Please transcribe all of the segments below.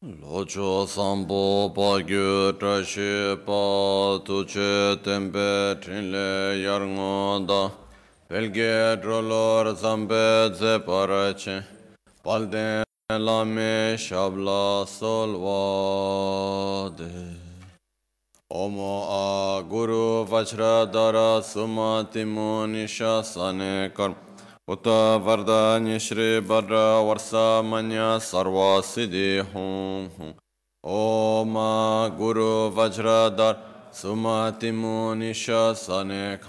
Locho sambo pa gyu trashi pa tuche tempe trinle yarngoda pelge drolor zambe ze parache palden lame shabla solvade Omo a guru vajra dara sumati munisha sane karma उत वरदान्य श्री वर वर्ष मन्य सर्व सिद्धि हूँ ओम गुरु वज्रधर सुमति मुनिश snake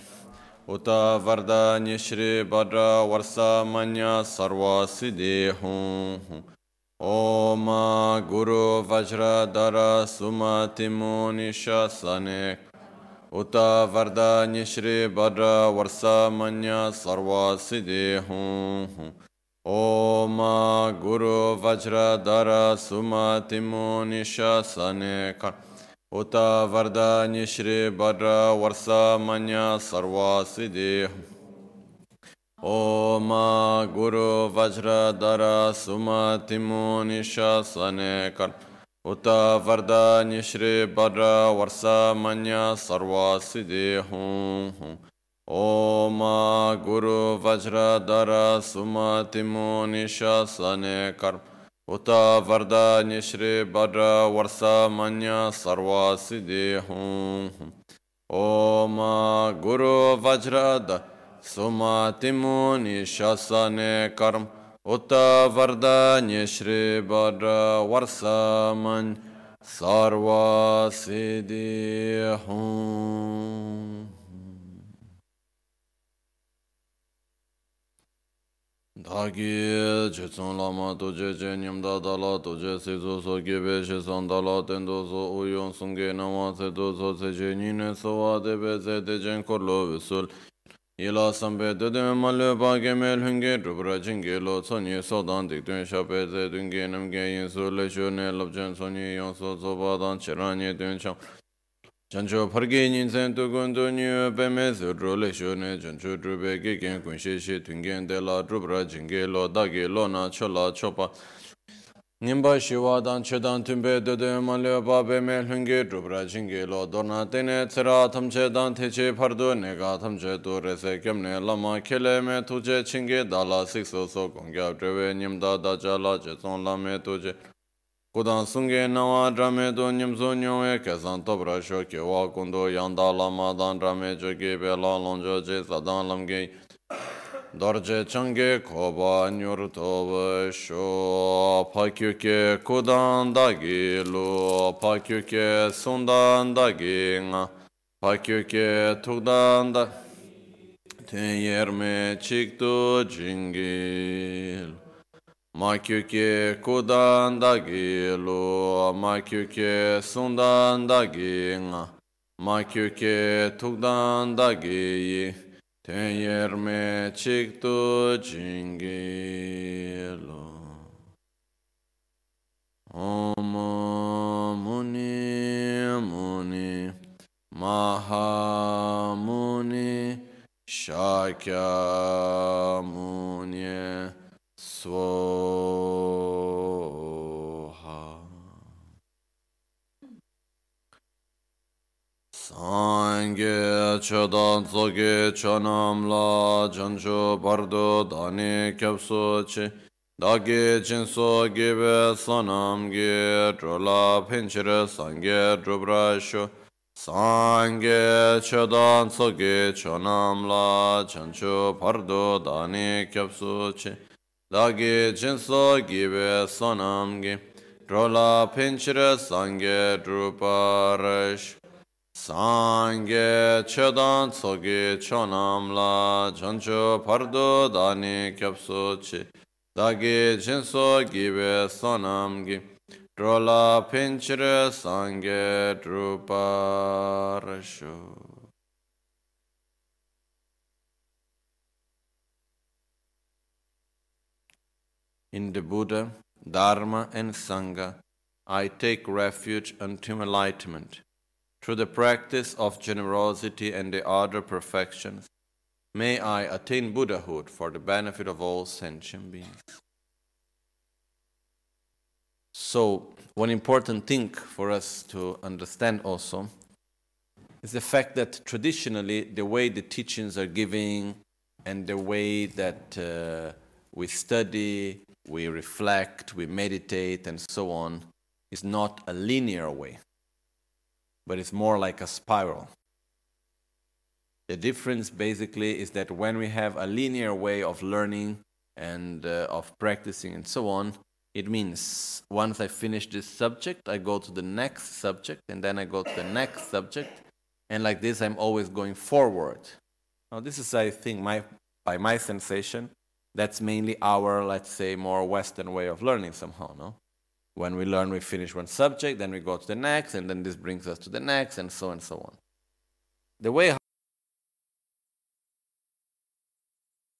उत वरदान्य श्री वर वर्ष मन्य सर्व सिद्धि हूँ ओम गुरु वज्रधर सुमति मुनिश सनेक उत वरदान्य श्री वर वर्ष मन्य सर्व सिद्धि हूँ ओम गुरु वज्रधर सुमति मुनिश सने उत वरदान्य श्री वर वर्ष मन्य सर्व सिद्धि ओम गुरु वज्रधर सुमति मुनिश सने उत वरदान्य श्री वर वर्ष मन्य सर्व सिद्धि हूँ ओम गुरु वज्रधर सुमति मुनिश सने कर्म उत वरदान्य श्री वर वर्ष मन्य सर्व सिद्धि हूँ ओम गुरु वज्रधर सुमति मुनिश सने कर्म उत वरदान्य श्री वर वर्षमन सर्व सिद्धि हूँ धागी छेसों लामा तुझे चे नियमदा दाला तुझे से जो सो के बेशे सन दाला तेंदो सो उयों सुंगे नवा से दो सो से चे नीने सो आदे बेसे ते जें को लो विसुल Ila sampe dede malu pake mel hunge drupra jingi lo tsonyi sodan dikdun shape ze dungi namge yinsu le shu ne labchen tsonyi yonsu tsoba dan chiranyi dun chang. Chancho pargi nyinsen tukun tu nyu pe me su dru le shu ne chancho drupe kikin kunshi shi tungen de la drupra jingi lo dagi lo na chola chopa. Nimba shiwa dan chedan tumbe dodo manlyo babe me lungi drupra jingi lo dorna tene tsira tamche dan teche pardo nega tamche do rese kemne lama kele me tuje chingi dala sikso so gongya drewe nimda daja la je zon lame tuje Kudan sungi nawa drame do nimzo nyongwe kesan topra shoki wa kundo yanda lama dan drame jogi be la lonjo je sadan lamgi dorje change koba nyur tobe sho pakyuke kudan dagi lu pakyuke sundan dagi nga pakyuke tukdan da ten yerme chiktu jingil makyuke kudan dagi lu makyuke sundan dagi nga makyuke tukdan dagi ten yer me chik tu chingi. Om muni muni maha muni shakya muni swo Sāṅgī chadā tsōgī chanām lā janchū pārdu dāni kyabsū chī dāgī chinsū gībē sānām gī trūlā piñchir sāṅgī drūbrā shū Sāṅgī chadā tsōgī chanām lā janchū pārdu dāni kyabsū chī dāgī chinsū gībē sānām gī trūlā piñchir sāṅgī drūbrā shū Sangye chedan tsoge chonam la chancho pardo dani kyapso chi. Dagi jinso gibe sonam gi. Drola pinchire sangye druparasho. In the Buddha, Dharma and Sangha, I take refuge unto enlightenment through the practice of generosity and the other perfections, may I attain Buddhahood for the benefit of all sentient beings. So, one important thing for us to understand also is the fact that traditionally the way the teachings are giving and the way that uh, we study, we reflect, we meditate, and so on is not a linear way, but it's more like a spiral. The difference basically is that when we have a linear way of learning and uh, of practicing and so on, it means once I finish this subject, I go to the next subject, and then I go to the next subject, and like this, I'm always going forward. Now, this is, I think, my by my sensation, that's mainly our, let's say, more Western way of learning somehow, no? When we learn, we finish one subject, then we go to the next, and then this brings us to the next, and so and so on. The way,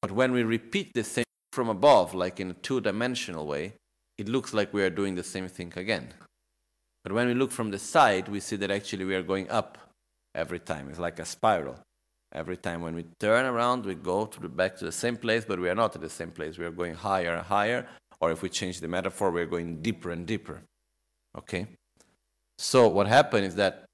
but when we repeat the same from above, like in a two-dimensional way, it looks like we are doing the same thing again. But when we look from the side, we see that actually we are going up every time. It's like a spiral. Every time when we turn around, we go to the back to the same place, but we are not at the same place. We are going higher and higher, or if we change the metaphor, we are going deeper and deeper. Okay? So what happened is that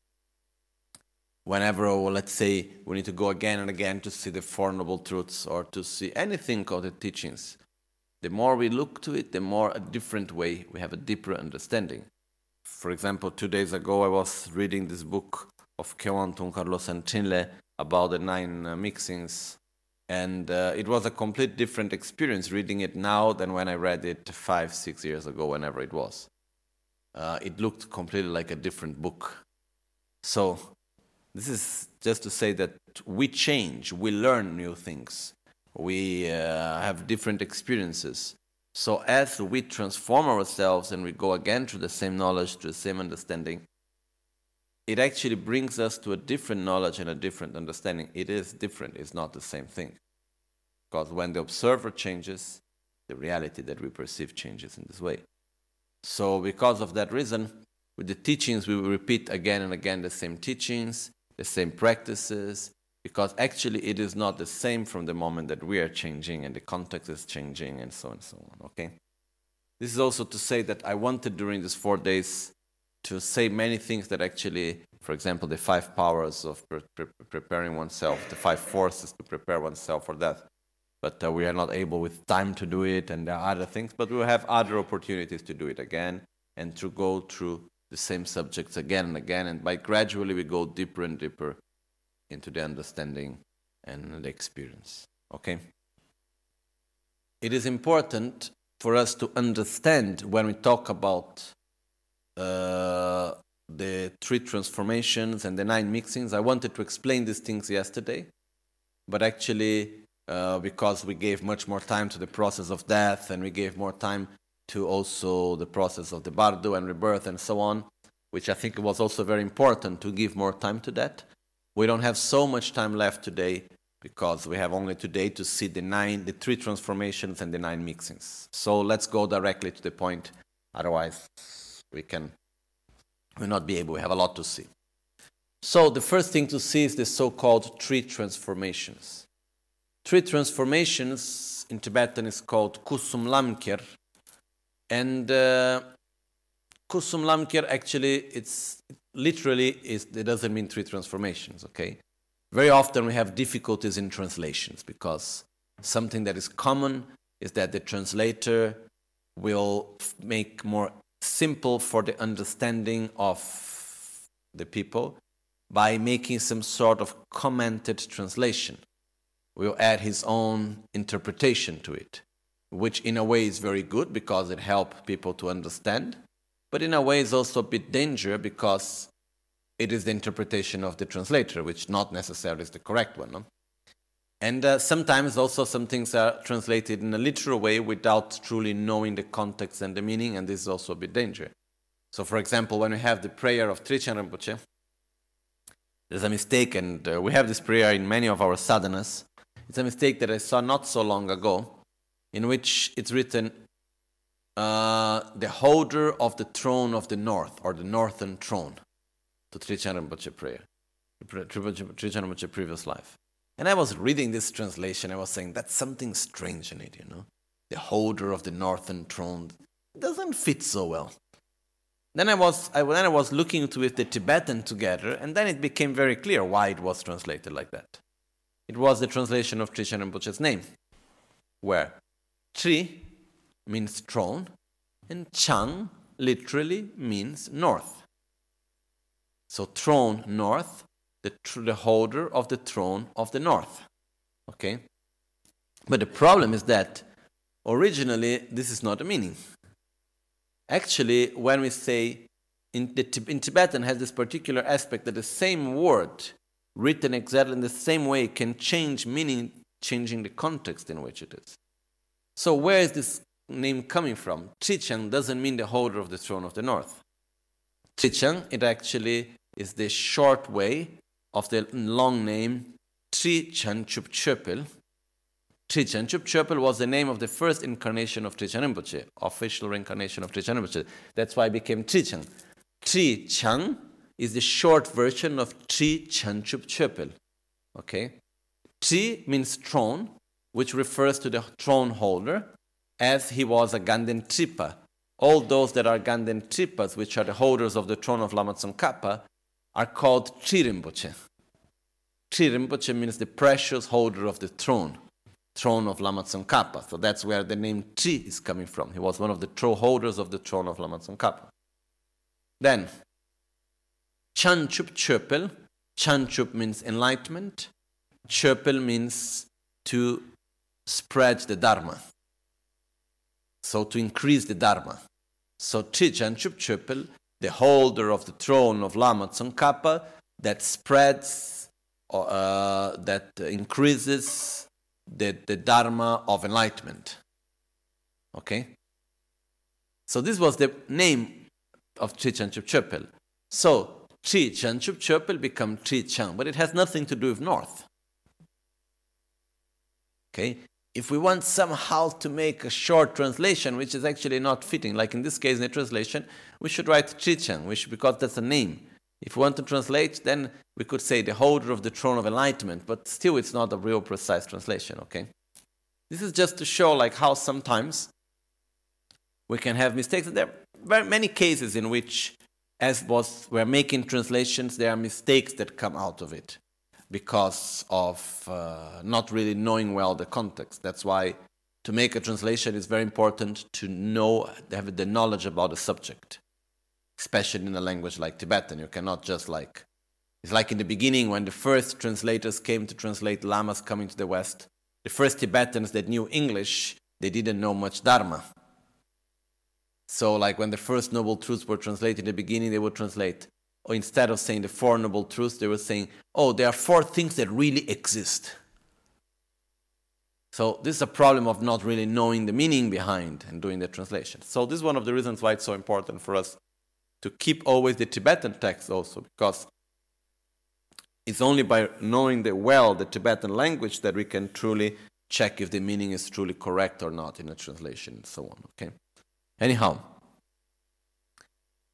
whenever, let's say, we need to go again and again to see the Four Noble Truths or to see anything called the teachings, the more we look to it, the more a different way we have a deeper understanding. For example, two days ago I was reading this book of Kewantum Carlos Sanchinle about the nine uh, mixings, and uh, it was a complete different experience reading it now than when I read it five, six years ago, whenever it was. Uh, it looked completely like a different book. So, this is just to say that we change, we learn new things we uh, have different experiences. So as we transform ourselves and we go again to the same knowledge, to the same understanding, it actually brings us to a different knowledge and a different understanding. It is different, it's not the same thing. Because when the observer changes, the reality that we perceive changes in this way. So because of that reason, with the teachings, we will repeat again and again the same teachings, the same practices, because actually it is not the same from the moment that we are changing and the context is changing and so on and so on, okay? This is also to say that I wanted during these four days to say many things that actually, for example, the five powers of pre pre preparing oneself, the five forces to prepare oneself for death. But uh, we are not able with time to do it and there are other things, but we will have other opportunities to do it again and to go through the same subjects again and again. And by gradually we go deeper and deeper into the understanding and the experience. Okay? It is important for us to understand when we talk about uh, the three transformations and the nine mixings. I wanted to explain these things yesterday, but actually, uh, because we gave much more time to the process of death and we gave more time to also the process of the bardo and rebirth and so on, which I think was also very important to give more time to that. We don't have so much time left today because we have only today to see the nine, the three transformations and the nine mixings. So let's go directly to the point. Otherwise, we can will not be able. We have a lot to see. So the first thing to see is the so-called three transformations. Three transformations in Tibetan is called Kusum Lamkir, and uh, Kusum Lamkir actually it's literally is, it doesn't mean three transformations, okay? Very often we have difficulties in translations because something that is common is that the translator will make more simple for the understanding of the people by making some sort of commented translation. Will add his own interpretation to it, which in a way is very good because it helps people to understand but in a way is also a bit danger because it is the interpretation of the translator, which not necessarily is the correct one. No? And uh, sometimes also some things are translated in a literal way without truly knowing the context and the meaning, and this is also a bit danger. So for example, when we have the prayer of Trichan Rinpoche, there's a mistake, and uh, we have this prayer in many of our sadhanas. It's a mistake that I saw not so long ago, in which it's written, uh, the holder of the throne of the north, or the northern throne, to Trichan Rinpoche prayer, Trichan Rinpoche previous life. And I was reading this translation, I was saying, that's something strange in it, you know? The holder of the northern throne doesn't fit so well. then I was I, then I was looking with the Tibetan together, and then it became very clear why it was translated like that. It was the translation of Trishan Rinpoche's name, where Tri means throne, and Chang literally means north. So throne north, the, the holder of the throne of the north. Okay? But the problem is that originally this is not a meaning. Actually, when we say in, the, in Tibetan has this particular aspect that the same word written exactly in the same way can change meaning, changing the context in which it is. So where is this name coming from? Trichang doesn't mean the holder of the throne of the north. Trichang, it actually is the short way of the long name Trichan Chupchöpel. Trichan Chupchöpel was the name of the first incarnation of Trichan Rinpoche, official reincarnation of Trichan Rinpoche. That's why it became Trichang. Trichang is the short version of Tri Trichan Chupchöpel. Okay? Tri means throne, which refers to the throne holder, as he was a Ganden Tripa. All those that are Ganden Tripas, which are the holders of the throne of Lama Tsongkhapa, are called Chirimboche. Chirimboche means the precious holder of the throne, throne of Lama Tsongkhapa. So that's where the name Chi is coming from. He was one of the throne holders of the throne of Lama Tsongkhapa. Then, Chanchup Chöpel. Chanchup means enlightenment. Chöpel means to spread the Dharma. So to increase the Dharma. So Chanchup Chöpel the holder of the throne of Lama Tsongkhapa that spreads, uh, that increases the, the Dharma of enlightenment. Okay? So this was the name of Trichan Chupchöpel. So Trichan Chupchöpel become Trichang, but it has nothing to do with north. Okay? If we want somehow to make a short translation, which is actually not fitting, like in this case in the translation, we should write Chichang, which because that's a name. If we want to translate, then we could say the holder of the throne of enlightenment, but still it's not a real precise translation, okay? This is just to show like how sometimes we can have mistakes. There are many cases in which, as was we're making translations, there are mistakes that come out of it because of uh, not really knowing well the context. That's why to make a translation is very important to know, have the knowledge about the subject, especially in a language like Tibetan. You cannot just like, it's like in the beginning when the first translators came to translate lamas coming to the West, the first Tibetans that knew English, they didn't know much Dharma. So, like when the first Noble Truths were translated in the beginning, they would translate or instead of saying the Four Noble Truths, they were saying, oh, there are four things that really exist. So this is a problem of not really knowing the meaning behind and doing the translation. So this is one of the reasons why it's so important for us to keep always the Tibetan text also, because it's only by knowing the well the Tibetan language that we can truly check if the meaning is truly correct or not in a translation and so on. Okay. Anyhow.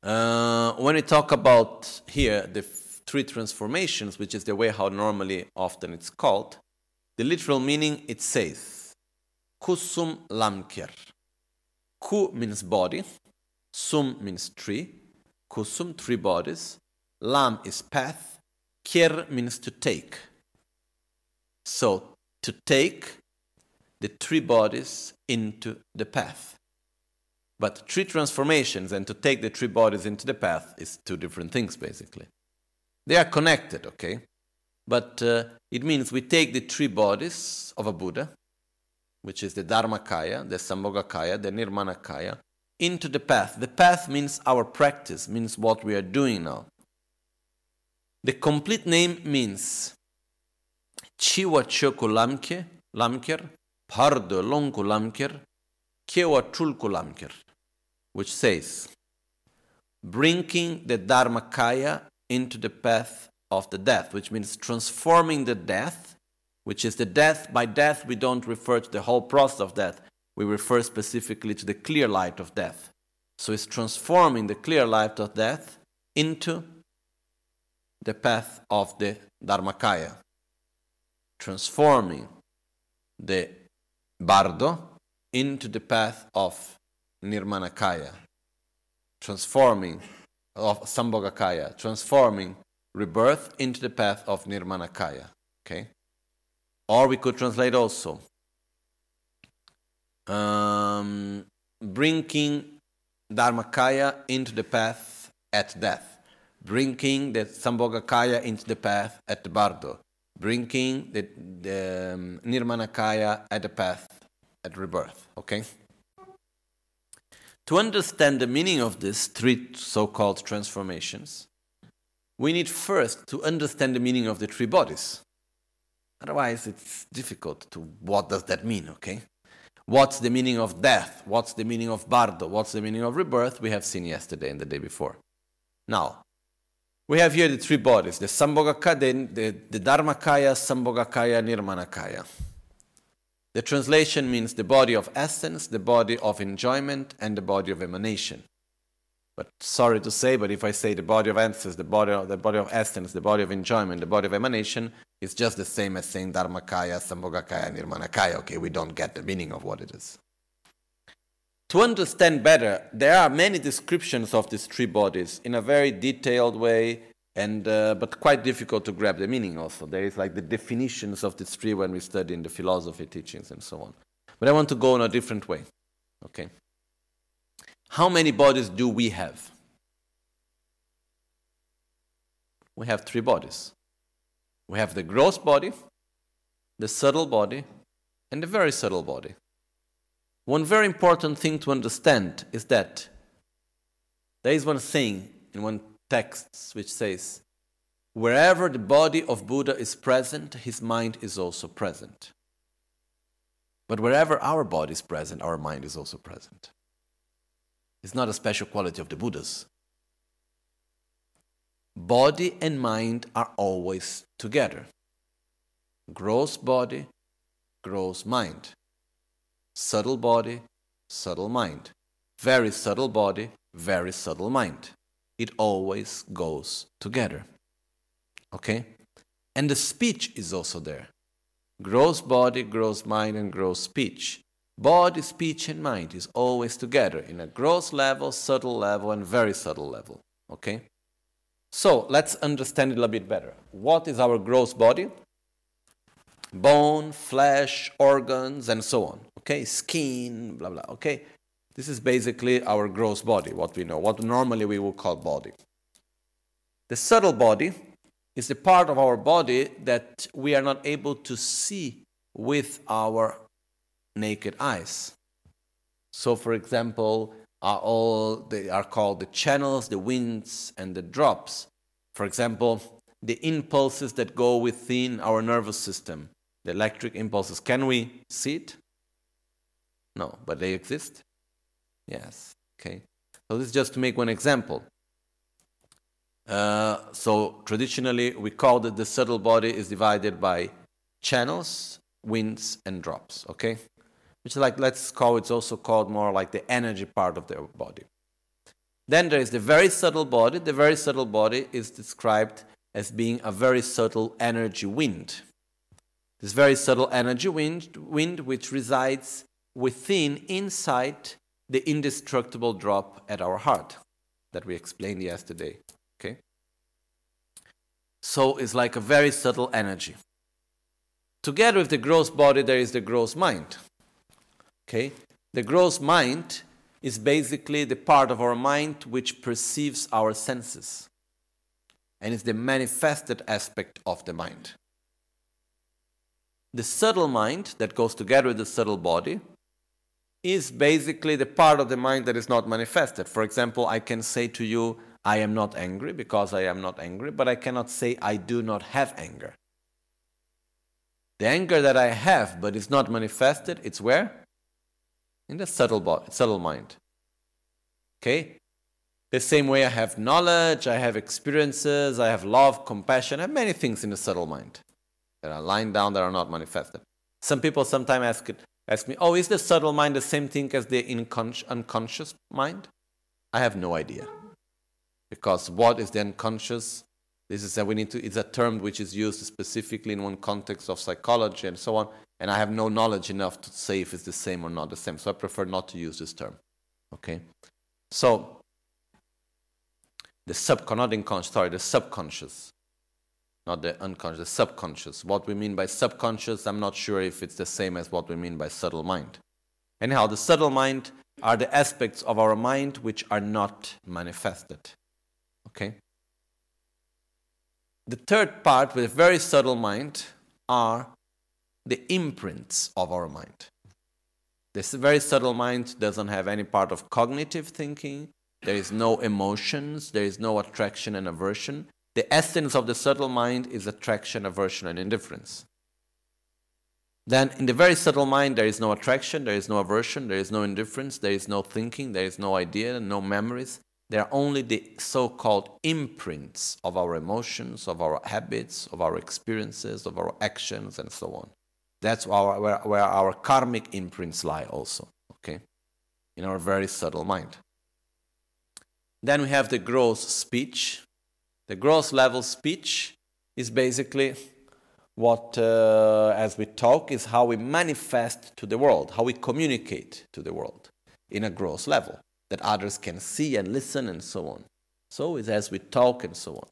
Uh, when we talk about here the three transformations, which is the way how normally often it's called, the literal meaning it says Kusum Lamkir. Ku means body, Sum means tree, Kusum, three bodies, Lam is path, Kir means to take. So, to take the three bodies into the path. But three transformations and to take the three bodies into the path is two different things, basically. They are connected, okay? But uh, it means we take the three bodies of a Buddha, which is the Dharmakaya, the Sambhogakaya, the Nirmanakaya, into the path. The path means our practice, means what we are doing now. The complete name means Chiwa Choku Lamke, Lamker, Pardo Lonku Lamker, Kewa Chulku which says, bringing the Dharmakaya into the path of the death, which means transforming the death, which is the death. By death, we don't refer to the whole process of death, we refer specifically to the clear light of death. So it's transforming the clear light of death into the path of the Dharmakaya, transforming the Bardo into the path of Nirmanakaya. transforming of Sambhogakaya, transforming rebirth into the path of Nirmanakaya. Okay? Or we could translate also um, bringing Dharmakaya into the path at death, bringing the Sambhogakaya into the path at the Bardo, bringing the, the um, Nirmanakaya at the path at rebirth. Okay? To understand the meaning of these three so called transformations, we need first to understand the meaning of the three bodies. Otherwise, it's difficult to what does that mean, okay? What's the meaning of death? What's the meaning of bardo? What's the meaning of rebirth? We have seen yesterday and the day before. Now, we have here the three bodies the Sambhogakaya, the, the Dharmakaya, Sambhogakaya, Nirmanakaya. The translation means the body of essence, the body of enjoyment, and the body of emanation. But sorry to say, but if I say the body of essence, the body of, the body of essence, the body of enjoyment, the body of emanation, it's just the same as saying Dharmakaya, Sambhogakaya, Nirmanakaya. Okay, we don't get the meaning of what it is. To understand better, there are many descriptions of these three bodies in a very detailed way and uh, but quite difficult to grab the meaning also. There is like the definitions of these three when we study in the philosophy teachings and so on. But i want to go in a different way okay? How many bodies do we have? We have three bodies. We have the gross body the subtle body and the very subtle body. One very important thing to understand is that there is one saying in one texts which says, Wherever the body of Buddha is present, his mind is also present. But wherever our body is present, our mind is also present. It's not a special quality of the Buddhas. Body and mind are always together. Gross body, gross mind. Subtle body, subtle mind. Very subtle body, very subtle mind it always goes together. Okay? And the speech is also there. Gross body, gross mind, and gross speech. Body, speech, and mind is always together in a gross level, subtle level, and very subtle level. Okay? So let's understand it a little bit better. What is our gross body? Bone, flesh, organs, and so on. Okay? Skin, blah, blah. Okay? This is basically our gross body, what we know, what normally we would call body. The subtle body is the part of our body that we are not able to see with our naked eyes. So, for example, are all they are called the channels, the winds, and the drops. For example, the impulses that go within our nervous system, the electric impulses. Can we see it? No, but they exist. Yes. Okay. So this is just to make one example. Uh, so traditionally, we call that the subtle body is divided by channels, winds, and drops. Okay, which like let's call it's also called more like the energy part of the body. Then there is the very subtle body. The very subtle body is described as being a very subtle energy wind. This very subtle energy wind, wind which resides within, inside the indestructible drop at our heart that we explained yesterday. Okay? So it's like a very subtle energy. Together with the gross body, there is the gross mind. Okay? The gross mind is basically the part of our mind which perceives our senses and is the manifested aspect of the mind. The subtle mind that goes together with the subtle body is basically the part of the mind that is not manifested. For example, I can say to you, I am not angry because I am not angry, but I cannot say I do not have anger. The anger that I have but is not manifested, it's where? In the subtle, body, subtle mind. Okay? The same way I have knowledge, I have experiences, I have love, compassion, I have many things in the subtle mind that are lying down that are not manifested. Some people sometimes ask it, ask me, oh, is the subtle mind the same thing as the unconscious mind? I have no idea. Because what is the unconscious? This is a, we need to, it's a term which is used specifically in one context of psychology and so on, and I have no knowledge enough to say if it's the same or not the same. So I prefer not to use this term. Okay? So, the subconscious, sorry, the subconscious, not the unconscious, the subconscious. What we mean by subconscious, I'm not sure if it's the same as what we mean by subtle mind. Anyhow, the subtle mind are the aspects of our mind which are not manifested. Okay? The third part, with a very subtle mind, are the imprints of our mind. This very subtle mind doesn't have any part of cognitive thinking, there is no emotions, there is no attraction and aversion. The essence of the subtle mind is attraction, aversion, and indifference. Then, in the very subtle mind, there is no attraction, there is no aversion, there is no indifference, there is no thinking, there is no idea, no memories. There are only the so called imprints of our emotions, of our habits, of our experiences, of our actions, and so on. That's our, where, where our karmic imprints lie, also, okay? In our very subtle mind. Then we have the gross speech. The gross level speech is basically what, uh, as we talk, is how we manifest to the world, how we communicate to the world in a gross level that others can see and listen and so on. So it's as we talk and so on.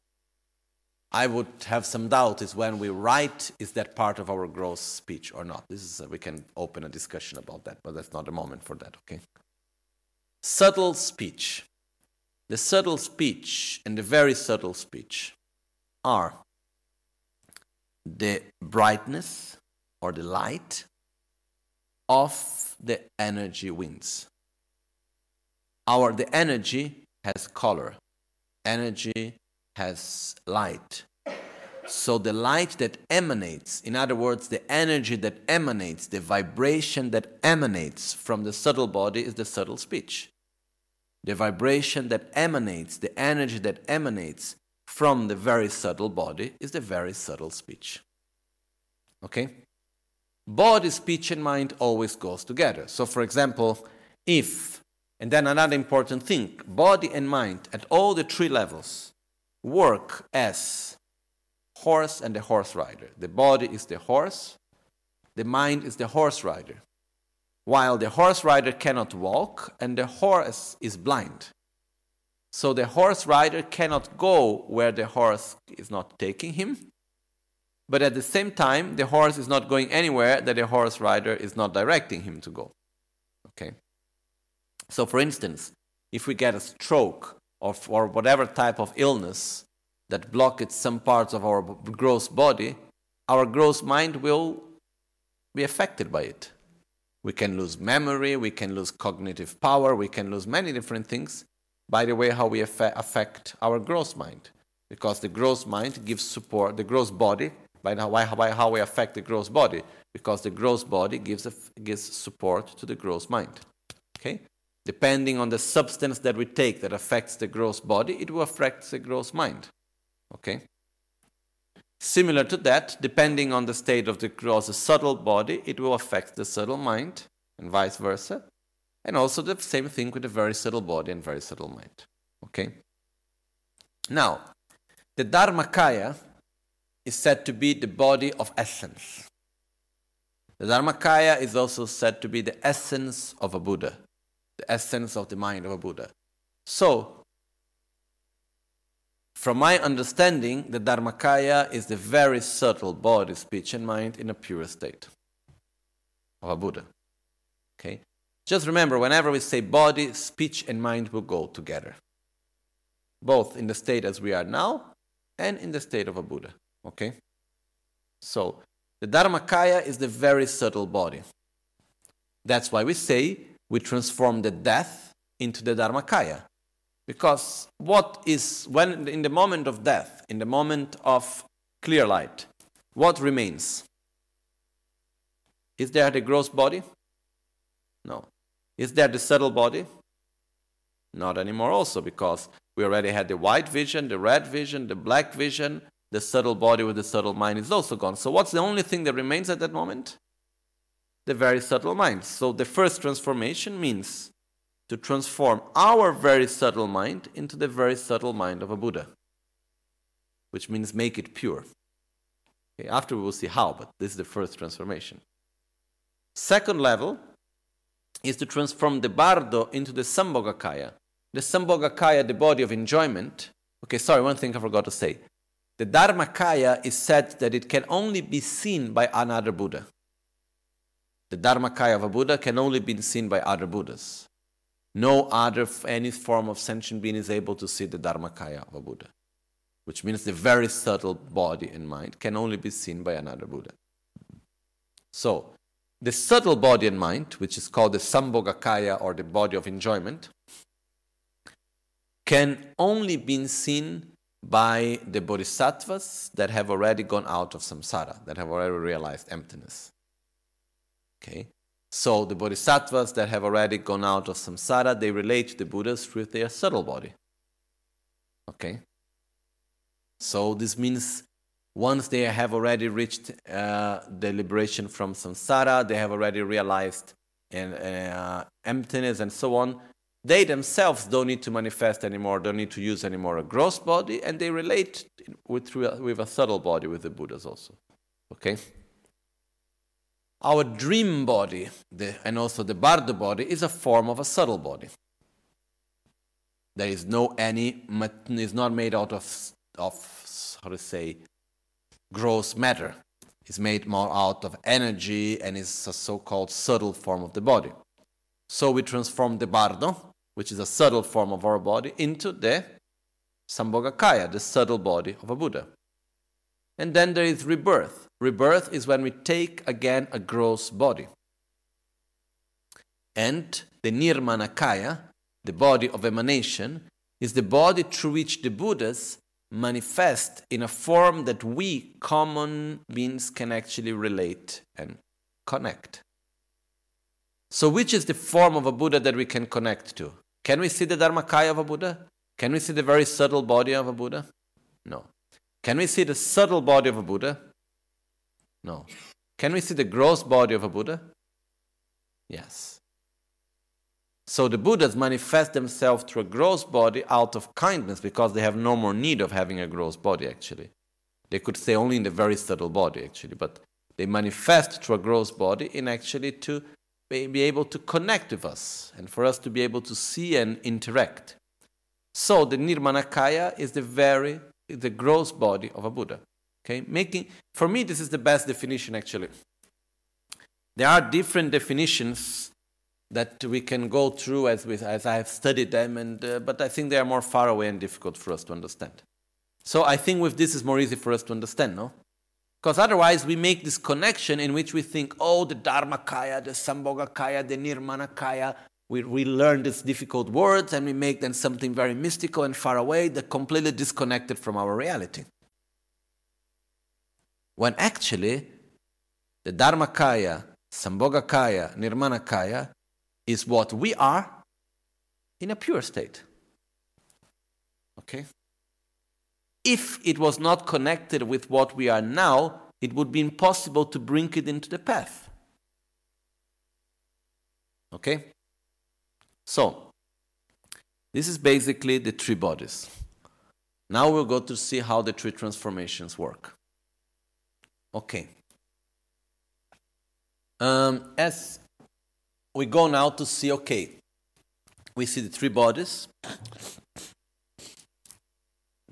I would have some doubt is when we write, is that part of our gross speech or not? This is a, we can open a discussion about that, but that's not the moment for that. Okay. Subtle speech the subtle speech and the very subtle speech are the brightness or the light of the energy winds. Our the energy has color. Energy has light. So the light that emanates, in other words, the energy that emanates, the vibration that emanates from the subtle body is the subtle speech the vibration that emanates, the energy that emanates from the very subtle body is the very subtle speech. Okay? Body, speech, and mind always goes together. So, for example, if, and then another important thing, body and mind at all the three levels work as horse and the horse rider. The body is the horse, the mind is the horse rider while the horse rider cannot walk and the horse is blind. So the horse rider cannot go where the horse is not taking him, but at the same time, the horse is not going anywhere that the horse rider is not directing him to go. Okay? So, for instance, if we get a stroke or, or whatever type of illness that blocks some parts of our gross body, our gross mind will be affected by it. We can lose memory, we can lose cognitive power, we can lose many different things by the way how we affect our gross mind. Because the gross mind gives support, the gross body, by how we affect the gross body, because the gross body gives, gives support to the gross mind. Okay? Depending on the substance that we take that affects the gross body, it will affect the gross mind. Okay? Similar to that, depending on the state of the gross subtle body, it will affect the subtle mind, and vice versa. And also the same thing with the very subtle body and very subtle mind. Okay? Now, the Dharmakaya is said to be the body of essence. The Dharmakaya is also said to be the essence of a Buddha, the essence of the mind of a Buddha. So, from my understanding, the Dharmakaya is the very subtle body, speech, and mind in a pure state of a Buddha. Okay? Just remember, whenever we say body, speech, and mind will go together, both in the state as we are now and in the state of a Buddha. Okay? So, the Dharmakaya is the very subtle body. That's why we say we transform the death into the Dharmakaya. Because what is, when in the moment of death, in the moment of clear light, what remains? Is there the gross body? No. Is there the subtle body? Not anymore, also, because we already had the white vision, the red vision, the black vision, the subtle body with the subtle mind is also gone. So, what's the only thing that remains at that moment? The very subtle mind. So, the first transformation means to transform our very subtle mind into the very subtle mind of a Buddha, which means make it pure. Okay, after we will see how, but this is the first transformation. Second level is to transform the bardo into the sambhogakaya. The sambhogakaya, the body of enjoyment, Okay, sorry, one thing I forgot to say. The Dharmakaya is said that it can only be seen by another Buddha. The Dharmakaya of a Buddha can only be seen by other Buddhas. No other, any form of sentient being is able to see the Dharmakaya of a Buddha, which means the very subtle body and mind can only be seen by another Buddha. So, the subtle body and mind, which is called the Sambhogakaya or the body of enjoyment, can only be seen by the bodhisattvas that have already gone out of samsara, that have already realized emptiness. Okay? So the bodhisattvas that have already gone out of samsara, they relate to the Buddhas through their subtle body. Okay? So this means once they have already reached uh, the liberation from samsara, they have already realized uh, emptiness and so on, they themselves don't need to manifest anymore, don't need to use anymore a gross body, and they relate with, with a subtle body with the Buddhas also. Okay? Our dream body the, and also the Bardo body is a form of a subtle body. There is no any, is not made out of, of how to say, gross matter. It's made more out of energy and is a so-called subtle form of the body. So we transform the Bardo, which is a subtle form of our body, into the Sambhogakaya, the subtle body of a Buddha. And then there is rebirth. Rebirth is when we take again a gross body. And the Nirmanakaya, the body of emanation, is the body through which the Buddhas manifest in a form that we common beings can actually relate and connect. So, which is the form of a Buddha that we can connect to? Can we see the Dharmakaya of a Buddha? Can we see the very subtle body of a Buddha? No. Can we see the subtle body of a Buddha? No. Can we see the gross body of a Buddha? Yes. So the Buddhas manifest themselves through a gross body out of kindness because they have no more need of having a gross body actually. They could stay only in the very subtle body actually, but they manifest through a gross body in actually to be able to connect with us and for us to be able to see and interact. So the Nirmanakaya is the very the gross body of a Buddha. Okay, making for me this is the best definition actually. There are different definitions that we can go through as we, as I have studied them, and uh, but I think they are more far away and difficult for us to understand. So I think with this is more easy for us to understand, no? Because otherwise we make this connection in which we think, oh, the Dharmakaya, the Sambhogakaya, the Nirmanakaya, we, we learn these difficult words and we make them something very mystical and far away that completely disconnected from our reality. When actually, the Dharmakaya, Sambhogakaya, Nirmanakaya is what we are in a pure state. Okay? If it was not connected with what we are now, it would be impossible to bring it into the path. Okay? So, this is basically the three bodies. Now we'll go to see how the three transformations work. Okay. Um, as we go now to see, okay, we see the three bodies.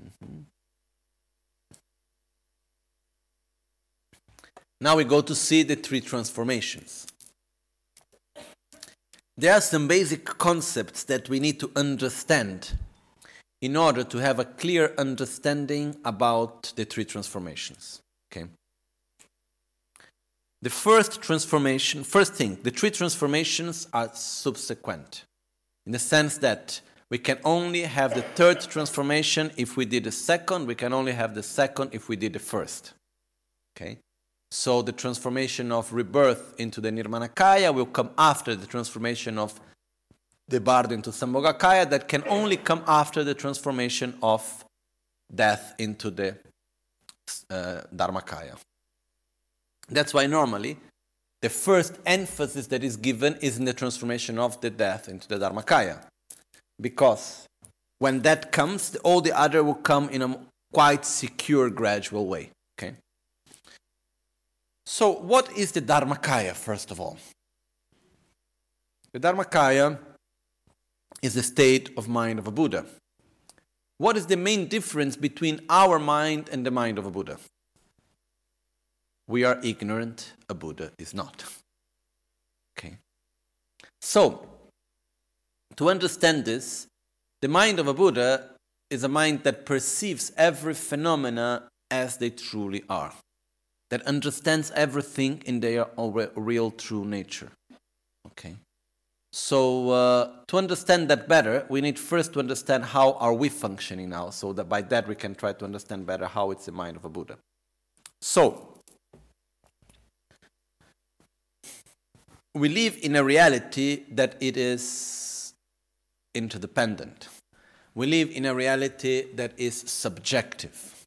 Mm-hmm. Now we go to see the three transformations there are some basic concepts that we need to understand in order to have a clear understanding about the three transformations. Okay. The first transformation, first thing, the three transformations are subsequent in the sense that we can only have the third transformation if we did the second, we can only have the second if we did the first. Okay? So the transformation of rebirth into the Nirmanakaya will come after the transformation of the Bardo into Sambhogakaya that can only come after the transformation of death into the uh, Dharmakaya. That's why normally the first emphasis that is given is in the transformation of the death into the Dharmakaya. Because when that comes, all the other will come in a quite secure, gradual way. Okay? So, what is the Dharmakaya, first of all? The Dharmakaya is the state of mind of a Buddha. what is the main difference between our mind and the mind of a Buddha? We are ignorant, a Buddha is not. Okay. So, to understand this, the mind of a Buddha is a mind that perceives every phenomena as they truly are, that understands everything in their real true nature. Okay. So uh, to understand that better, we need first to understand how are we functioning now, so that by that we can try to understand better how it's the mind of a Buddha. So we live in a reality that it is interdependent. We live in a reality that is subjective.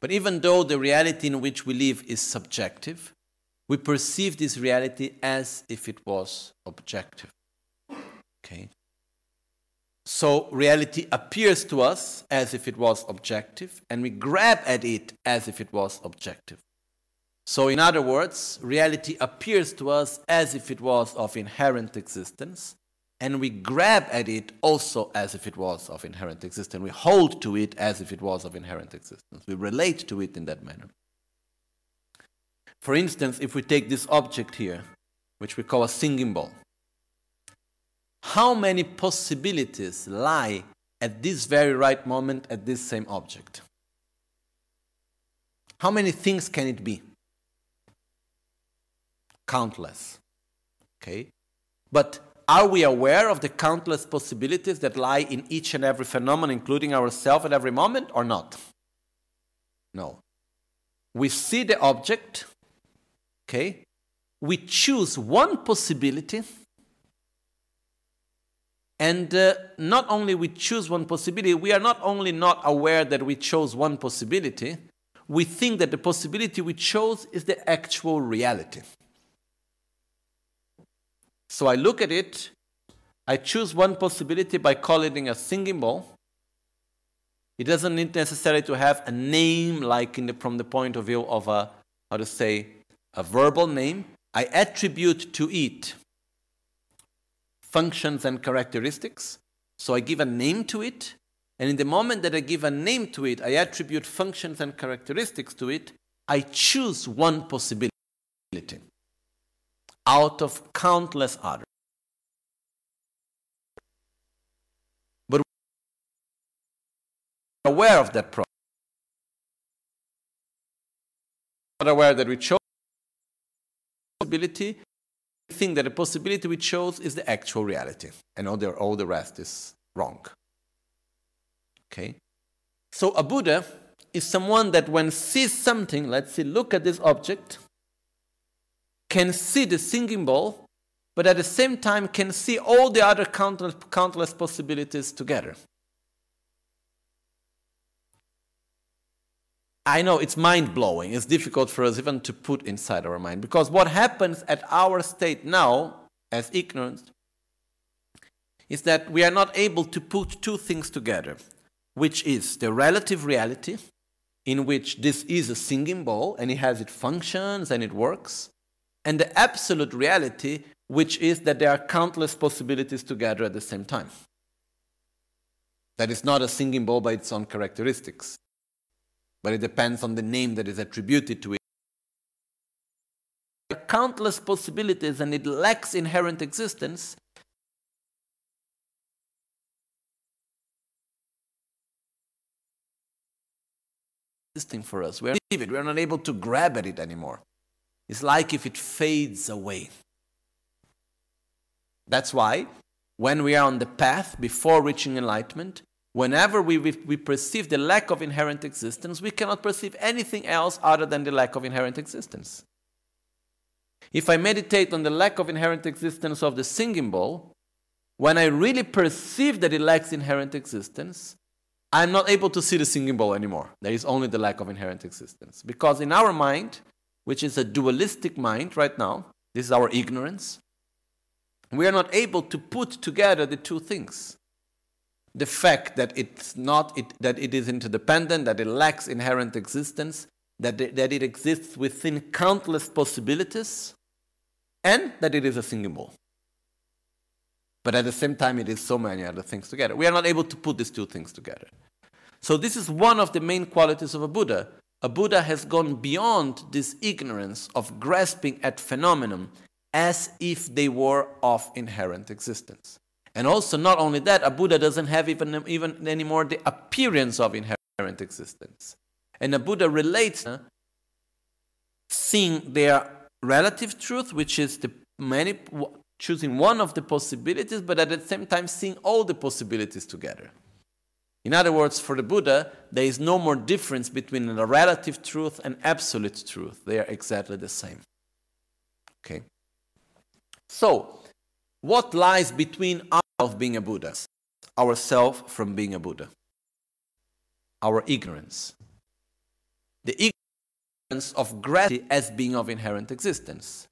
But even though the reality in which we live is subjective, we perceive this reality as if it was objective. Okay? So reality appears to us as if it was objective, and we grab at it as if it was objective. So, in other words, reality appears to us as if it was of inherent existence, and we grab at it also as if it was of inherent existence. We hold to it as if it was of inherent existence. We relate to it in that manner. For instance, if we take this object here, which we call a singing bowl, how many possibilities lie at this very right moment at this same object? How many things can it be? Countless. Okay? But are we aware of the countless possibilities that lie in each and every phenomenon, including ourselves at every moment, or not? No. We see the object, okay? We choose one possibility, and uh, not only we choose one possibility, we are not only not aware that we chose one possibility, we think that the possibility we chose is the actual reality. So I look at it, I choose one possibility by calling it a singing bowl. It doesn't need necessarily to have a name like the, from the point of view of a, how to say, a verbal name. I attribute to it functions and characteristics. So I give a name to it. And in the moment that I give a name to it, I attribute functions and characteristics to it, I choose one possibility out of countless others. But we're aware of that problem. Not aware that we chose possibility, we think that the possibility we chose is the actual reality, and all the, all the rest is wrong. Okay? So a Buddha is someone that when sees something, let's say, look at this object, can see the singing bowl, but at the same time can see all the other countless, countless possibilities together. I know it's mind blowing. It's difficult for us even to put inside our mind because what happens at our state now, as ignorance, is that we are not able to put two things together, which is the relative reality, in which this is a singing bowl and it has its functions and it works, and the absolute reality, which is that there are countless possibilities together at the same time. That is not a singing bowl by its own characteristics, but it depends on the name that is attributed to it. There are countless possibilities and it lacks inherent existence. Existing for us. We are, we are not able to grab at it anymore. It's like if it fades away. That's why, when we are on the path before reaching enlightenment, whenever we, we, we, perceive the lack of inherent existence, we cannot perceive anything else other than the lack of inherent existence. If I meditate on the lack of inherent existence of the singing bowl, when I really perceive that it lacks inherent existence, I'm not able to see the singing bowl anymore. There is only the lack of inherent existence. Because in our mind, which is a dualistic mind right now. This is our ignorance. We are not able to put together the two things. The fact that it's not it, that it is interdependent, that it lacks inherent existence, that it, that it exists within countless possibilities, and that it is a single. But at the same time, it is so many other things together. We are not able to put these two things together. So, this is one of the main qualities of a Buddha. A Buddha has gone beyond this ignorance of grasping at phenomenon as if they were of inherent existence. And also, not only that, a Buddha doesn't have even, even anymore the appearance of inherent existence. And a Buddha relates uh, seeing their relative truth, which is the many choosing one of the possibilities, but at the same time seeing all the possibilities together. In other words, for the Buddha, there is no more difference between a relative truth and absolute truth. They are exactly the same. Okay. So, what lies between us of being a Buddha? Ourself from being a Buddha. Our ignorance. The ignorance of gravity as being of inherent existence.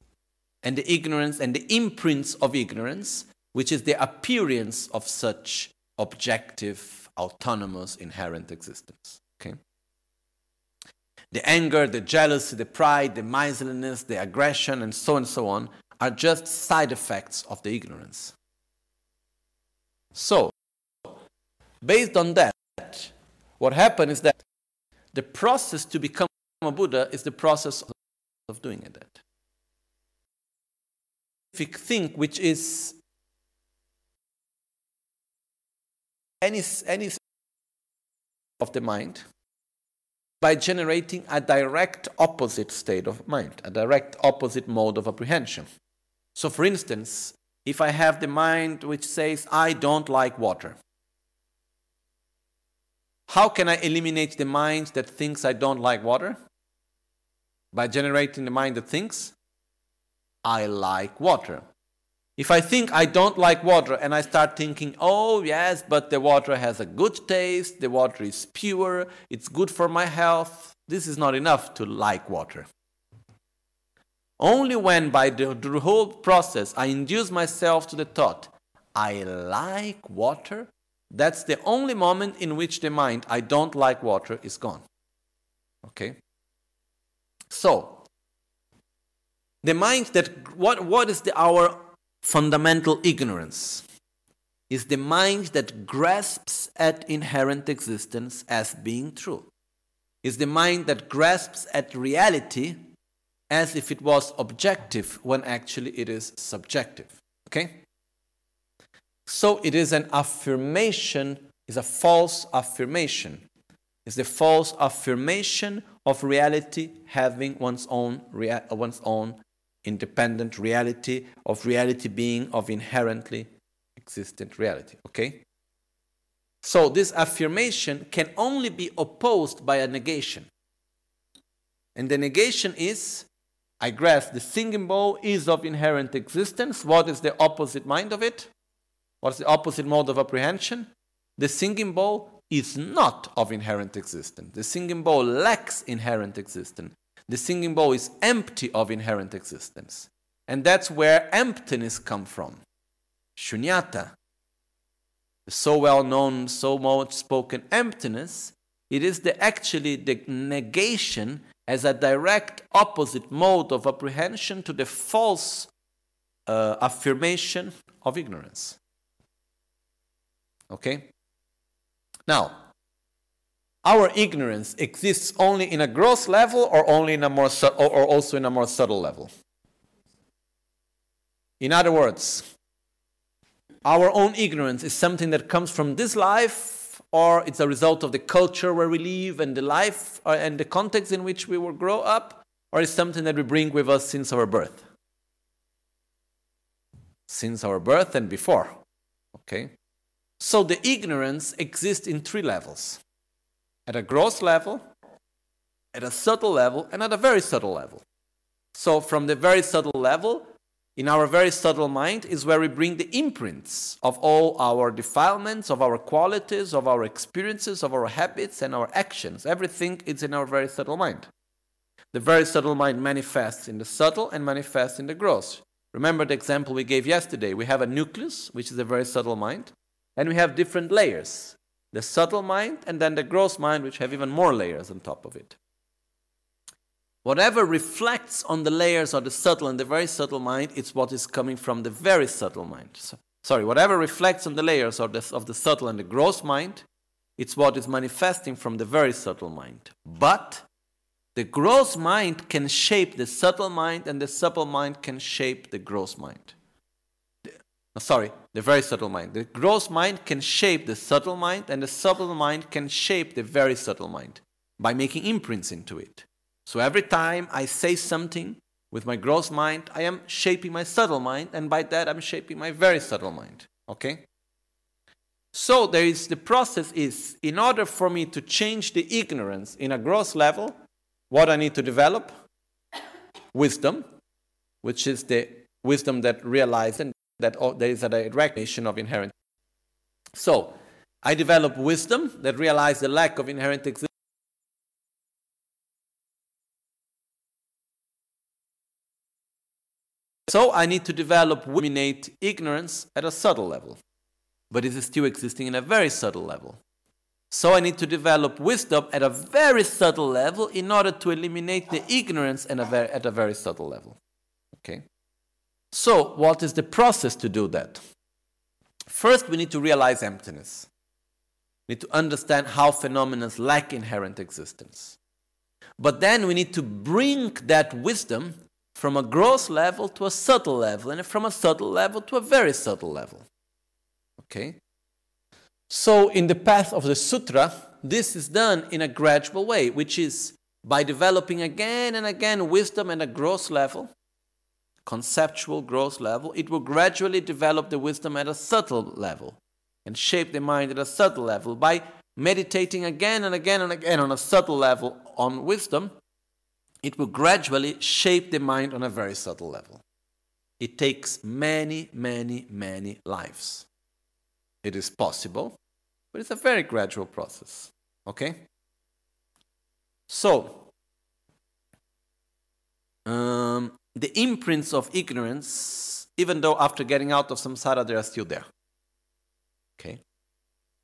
And the ignorance and the imprints of ignorance, which is the appearance of such objective, autonomous, inherent existence. Okay? The anger, the jealousy, the pride, the miserliness, the aggression, and so on and so on are just side effects of the ignorance. So, based on that, what happened is that the process to become a Buddha is the process of doing that. Thing which is any, any of the mind by generating a direct opposite state of mind, a direct opposite mode of apprehension. So, for instance, if I have the mind which says, I don't like water, how can I eliminate the mind that thinks I don't like water? By generating the mind that thinks, I like water. If I think I don't like water and I start thinking, oh yes, but the water has a good taste, the water is pure, it's good for my health, this is not enough to like water. Only when by the, the whole process I induce myself to the thought, I like water, that's the only moment in which the mind, I don't like water, is gone. Okay? So, the mind that, what, what is the, our fundamental ignorance? Is the mind that grasps at inherent existence as being true. Is the mind that grasps at reality as if it was objective when actually it is subjective. Okay? So it is an affirmation, is a false affirmation. It's the false affirmation of reality having one's own, one's own independent reality, of reality being of inherently existent reality. Okay? So this affirmation can only be opposed by a negation. And the negation is I grasp the singing bowl is of inherent existence. What is the opposite mind of it? What's the opposite mode of apprehension? The singing bowl is not of inherent existence. The singing bowl lacks inherent existence. The singing bowl is empty of inherent existence. And that's where emptiness comes from. Shunyata. The so well known, so much spoken emptiness, it is the actually the negation as a direct opposite mode of apprehension to the false uh, affirmation of ignorance. Okay? Now, our ignorance exists only in a gross level or only in a more or also in a more subtle level. In other words, our own ignorance is something that comes from this life or it's a result of the culture where we live and the life uh, and the context in which we will grow up, or it's something that we bring with us since our birth? Since our birth and before. Okay? So the ignorance exists in three levels at a gross level, at a subtle level, and at a very subtle level. So, from the very subtle level, in our very subtle mind is where we bring the imprints of all our defilements, of our qualities, of our experiences, of our habits, and our actions. Everything is in our very subtle mind. The very subtle mind manifests in the subtle and manifests in the gross. Remember the example we gave yesterday. We have a nucleus, which is a very subtle mind, and we have different layers the subtle mind and then the gross mind, which have even more layers on top of it. Whatever reflects on the layers of the subtle and the very subtle mind, it's what is coming from the very subtle mind. So, sorry, whatever reflects on the layers of the, of the subtle and the gross mind, It's what is manifesting from the very subtle mind. But the gross mind can shape the subtle mind, and the subtle mind can shape the gross mind. Sorry, the very subtle mind. The gross mind can shape the subtle mind, and the subtle mind can shape the very subtle mind by making imprints into it. So every time I say something with my gross mind, I am shaping my subtle mind, and by that I'm shaping my very subtle mind. Okay? So there is the process is in order for me to change the ignorance in a gross level, what I need to develop? Wisdom, which is the wisdom that realizes that there is a direct nation of inherent. So, I develop wisdom that realizes the lack of inherent existence. So I need to develop eliminate ignorance at a subtle level, but it is still existing in a very subtle level. So I need to develop wisdom at a very subtle level in order to eliminate the ignorance a very, at a very subtle level. Okay? So, what is the process to do that? First, we need to realize emptiness. We need to understand how phenomena lack inherent existence. But then we need to bring that wisdom from a gross level to a subtle level, and from a subtle level to a very subtle level. Okay? So, in the path of the sutra, this is done in a gradual way, which is by developing again and again wisdom at a gross level, conceptual gross level, it will gradually develop the wisdom at a subtle level and shape the mind at a subtle level. By meditating again and again and again on a subtle level on wisdom, it will gradually shape the mind on a very subtle level. It takes many, many, many lives. It is possible, but it's a very gradual process. Okay? So, um, the imprints of ignorance, even though after getting out of samsara they are still there. Okay?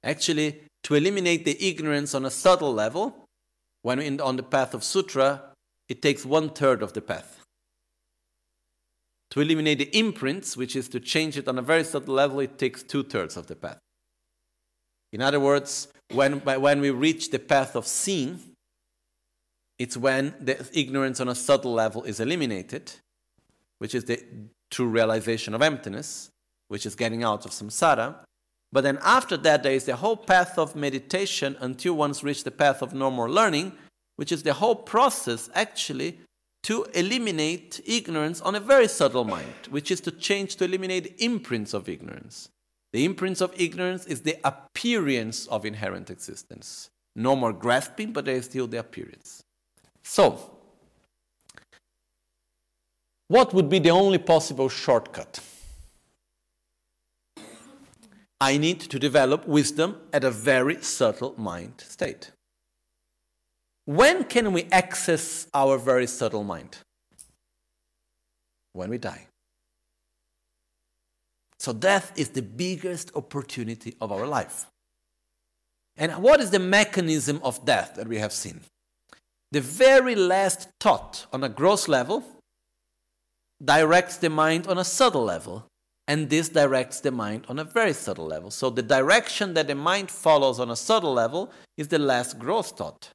Actually, to eliminate the ignorance on a subtle level, when in, on the path of sutra, it takes one third of the path to eliminate the imprints, which is to change it on a very subtle level, it takes two thirds of the path. In other words, when, when we reach the path of seeing, it's when the ignorance on a subtle level is eliminated, which is the true realization of emptiness, which is getting out of samsara. But then after that, there is the whole path of meditation until one's reached the path of normal learning, which is the whole process actually to eliminate ignorance on a very subtle mind, which is to change to eliminate imprints of ignorance. The imprints of ignorance is the appearance of inherent existence. No more grasping, but there is still the appearance. So, what would be the only possible shortcut? I need to develop wisdom at a very subtle mind state. When can we access our very subtle mind? When we die. So, death is the biggest opportunity of our life. And what is the mechanism of death that we have seen? The very last thought on a gross level directs the mind on a subtle level, and this directs the mind on a very subtle level. So, the direction that the mind follows on a subtle level is the last gross thought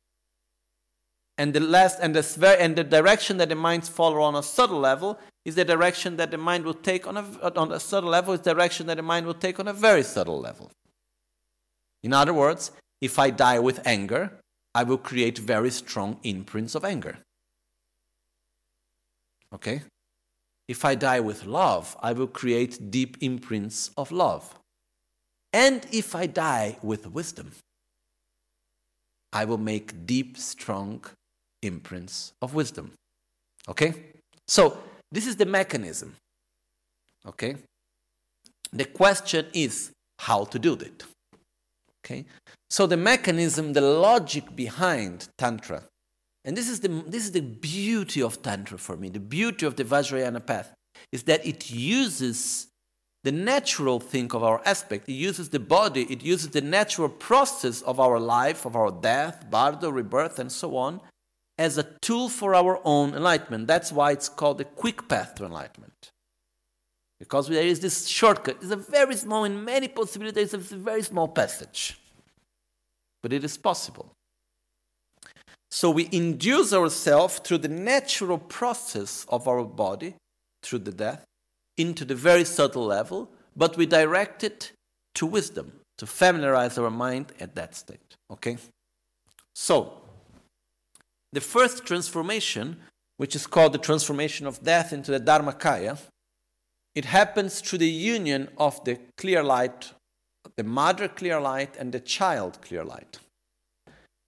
and the last and the and the direction that the minds follow on a subtle level is the direction that the mind will take on a on a subtle level is the direction that the mind will take on a very subtle level. In other words, if I die with anger, I will create very strong imprints of anger. Okay? If I die with love, I will create deep imprints of love. And if I die with wisdom, I will make deep, strong imprints of wisdom. Okay? So, this is the mechanism. Okay? The question is how to do it. Okay? So, the mechanism, the logic behind Tantra, and this is the, this is the beauty of Tantra for me, the beauty of the Vajrayana path, is that it uses the natural thing of our aspect. It uses the body, it uses the natural process of our life, of our death, bardo, rebirth, and so on, as a tool for our own enlightenment. That's why it's called the quick path to enlightenment. Because there is this shortcut. It's a very small, in many possibilities, it's a very small passage. but it is possible. So we induce ourselves through the natural process of our body, through the death, into the very subtle level, but we direct it to wisdom, to familiarize our mind at that state. Okay? So, the first transformation, which is called the transformation of death into the Dharmakaya, it happens through the union of the clear light, the mother clear light, and the child clear light.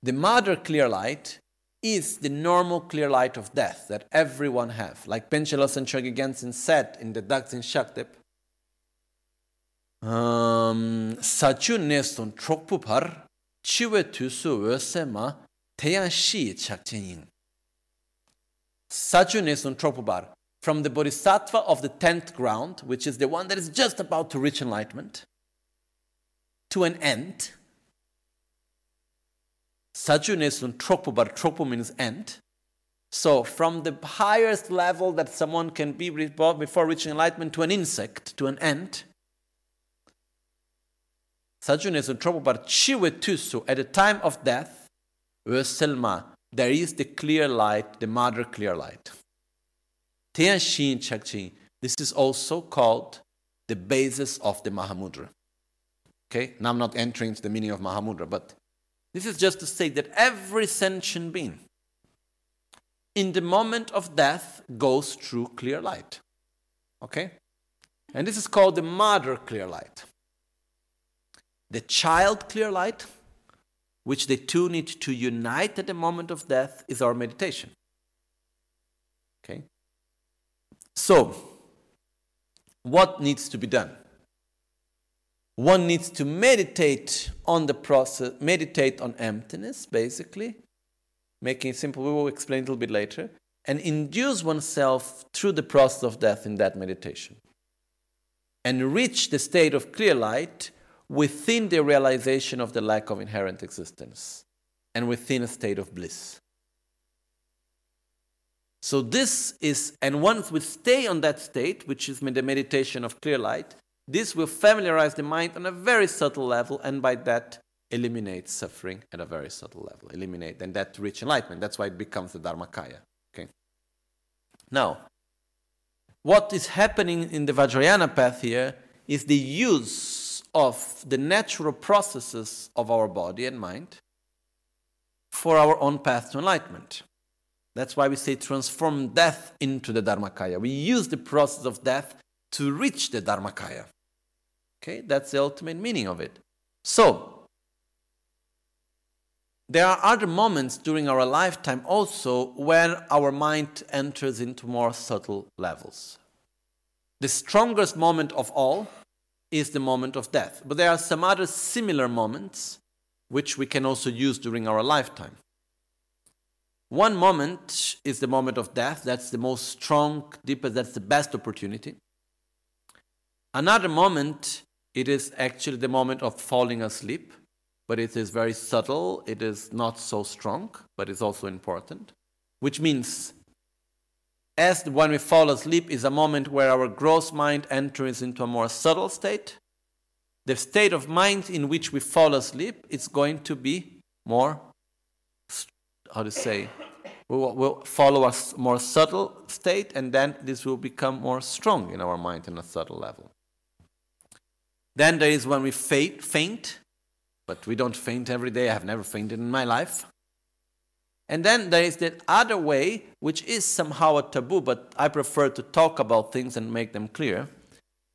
The mother clear light is the normal clear light of death that everyone have. Like Panchen Losang Chökyi Gyaltsen said in the Daksin Shaktip, um, Sachu neston trokpupar chiwe tusu ösema teyan shi chakchenying. Sachu neston trokpupar from the bodhisattva of the tenth ground, which is the one that is just about to reach enlightenment, to an end. Saju nesun tropu, but tropu means end. So, from the highest level that someone can be before reaching enlightenment to an insect, to an ant, Saju nesun tropu, but chiwe tusu, at the time of death, selma, there is the clear light, the mother clear light. Tianxin Chakchi, this is also called the basis of the Mahamudra. Okay, now I'm not entering into the meaning of Mahamudra, but this is just to say that every sentient being, in the moment of death, goes through clear light. Okay? And this is called the mother clear light. The child clear light, which the two need to unite at the moment of death, is our meditation. Okay? So, what needs to be done? One needs to meditate on the process, meditate on emptiness, basically, making it simple. We will explain a little bit later, and induce oneself through the process of death in that meditation. And reach the state of clear light within the realization of the lack of inherent existence and within a state of bliss. So this is, and once we stay on that state, which is the meditation of clear light, this will familiarize the mind on a very subtle level, and by that eliminate suffering at a very subtle level. Eliminate, and that reach enlightenment. That's why it becomes the Dharmakaya. Okay. Now, what is happening in the Vajrayana path here is the use of the natural processes of our body and mind for our own path to enlightenment. That's why we say transform death into the Dharmakaya. We use the process of death to reach the Dharmakaya. Okay, that's the ultimate meaning of it. So, there are other moments during our lifetime also when our mind enters into more subtle levels. The strongest moment of all is the moment of death. But there are some other similar moments which we can also use during our lifetime. One moment is the moment of death. That's the most strong, deepest, that's the best opportunity. Another moment, it is actually the moment of falling asleep, but it is very subtle. It is not so strong, but it's also important. Which means, as when we fall asleep is a moment where our gross mind enters into a more subtle state, the state of mind in which we fall asleep is going to be more how to say, will, will follow a more subtle state, and then this will become more strong in our mind in a subtle level. Then there is when we faint, but we don't faint every day. I have never fainted in my life. And then there is that other way, which is somehow a taboo, but I prefer to talk about things and make them clear,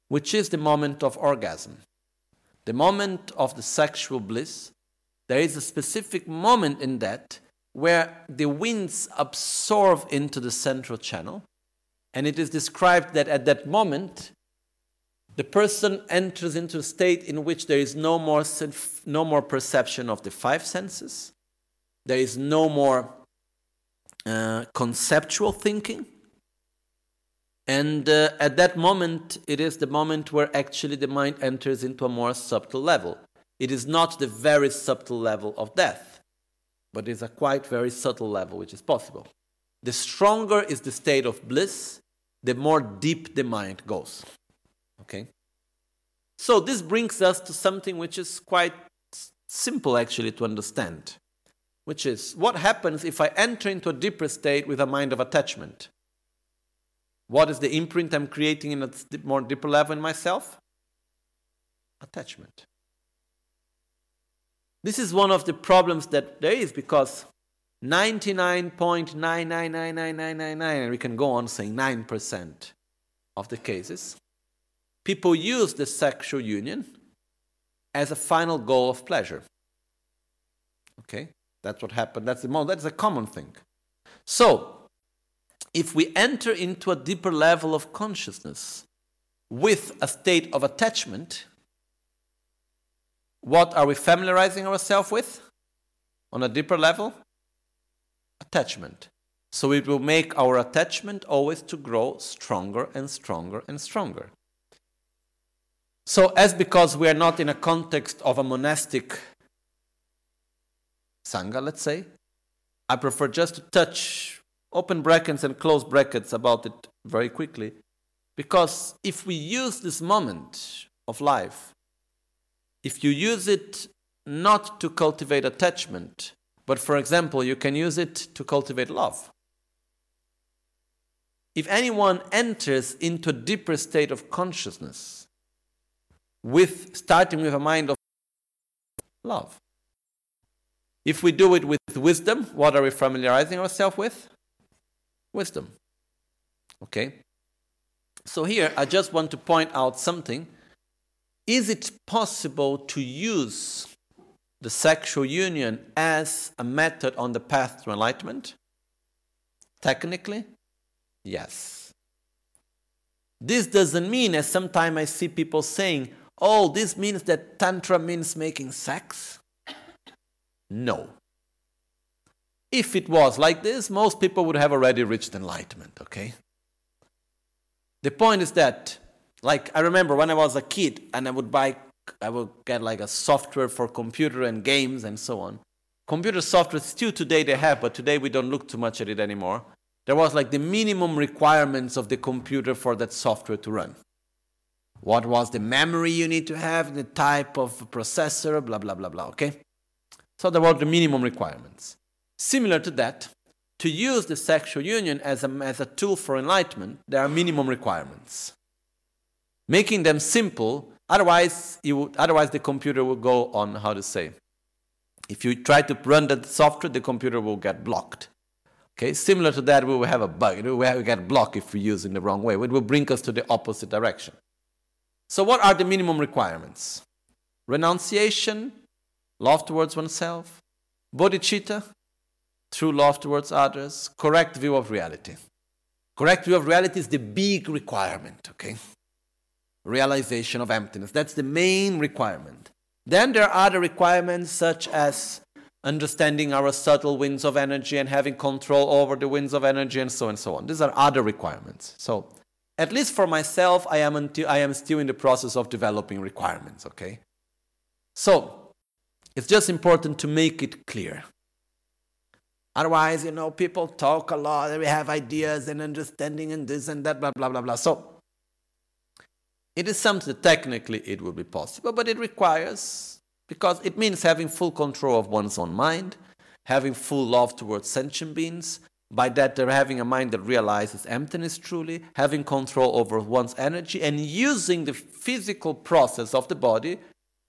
which is the moment of orgasm. The moment of the sexual bliss. There is a specific moment in that where the winds absorb into the central channel. And it is described that at that moment, the person enters into a state in which there is no more, no more perception of the five senses, there is no more uh, conceptual thinking. And uh, at that moment, it is the moment where actually the mind enters into a more subtle level. It is not the very subtle level of death but it's a quite very subtle level which is possible. The stronger is the state of bliss, the more deep the mind goes. Okay? So this brings us to something which is quite simple actually to understand, which is what happens if I enter into a deeper state with a mind of attachment? What is the imprint I'm creating in a more deeper level in myself? Attachment. This is one of the problems that there is because 99.999999, and we can go on saying 9% of the cases, people use the sexual union as a final goal of pleasure. Okay? That's what happened. That's the most, that's a common thing. So, if we enter into a deeper level of consciousness with a state of attachment, what are we familiarizing ourselves with on a deeper level? Attachment. So it will make our attachment always to grow stronger and stronger and stronger. So as because we are not in a context of a monastic sangha, let's say, I prefer just to touch open brackets and close brackets about it very quickly. Because if we use this moment of life if you use it not to cultivate attachment, but for example, you can use it to cultivate love. If anyone enters into a deeper state of consciousness, with starting with a mind of love. If we do it with wisdom, what are we familiarizing ourselves with? Wisdom. Okay? So here I just want to point out something is it possible to use the sexual union as a method on the path to enlightenment? Technically, yes. This doesn't mean, as sometimes I see people saying, oh, this means that Tantra means making sex. No. If it was like this, most people would have already reached enlightenment, okay? The point is that like I remember when I was a kid and I would buy, I would get like a software for computer and games and so on. Computer software still today they have, but today we don't look too much at it anymore. There was like the minimum requirements of the computer for that software to run. What was the memory you need to have, the type of processor, blah, blah, blah, blah, okay? So there were the minimum requirements. Similar to that, to use the sexual union as a, as a tool for enlightenment, there are minimum requirements making them simple. Otherwise, you would, otherwise the computer will go on how to say. If you try to run the software, the computer will get blocked. Okay, similar to that, we will have a bug. It will get blocked if we use it in the wrong way. It will bring us to the opposite direction. So, what are the minimum requirements? Renunciation, love towards oneself, bodhicitta, true love towards others, correct view of reality. Correct view of reality is the big requirement, okay? Realization of emptiness. That's the main requirement. Then there are other requirements such as understanding our subtle winds of energy and having control over the winds of energy and so on and so on. These are other requirements. So, at least for myself, I am, until, I am still in the process of developing requirements, okay? So, it's just important to make it clear. Otherwise, you know, people talk a lot, we have ideas and understanding and this and that, blah, blah, blah, blah. So, it is something that technically it will be possible, but it requires, because it means having full control of one's own mind, having full love towards sentient beings, by that they're having a mind that realizes emptiness truly, having control over one's energy, and using the physical process of the body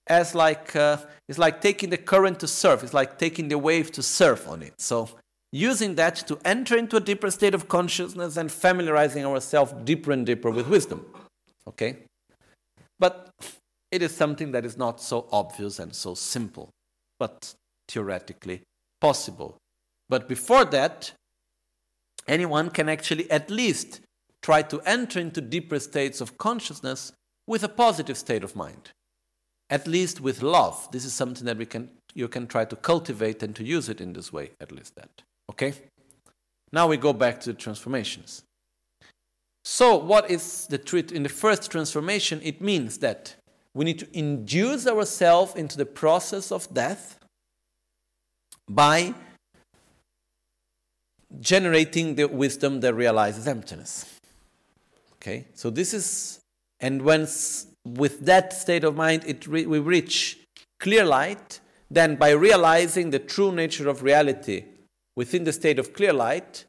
as like uh, it's like taking the current to surf. It's like taking the wave to surf on it. So using that to enter into a deeper state of consciousness and familiarizing ourselves deeper and deeper with wisdom. Okay. But it is something that is not so obvious and so simple, but theoretically possible. But before that, anyone can actually at least try to enter into deeper states of consciousness with a positive state of mind. At least with love. This is something that we can you can try to cultivate and to use it in this way, at least that. Okay? Now we go back to the transformations. So, what is the truth? In the first transformation, it means that we need to induce ourselves into the process of death by generating the wisdom that realizes emptiness. Okay, so this is, and when with that state of mind, it re, we reach clear light, then by realizing the true nature of reality within the state of clear light,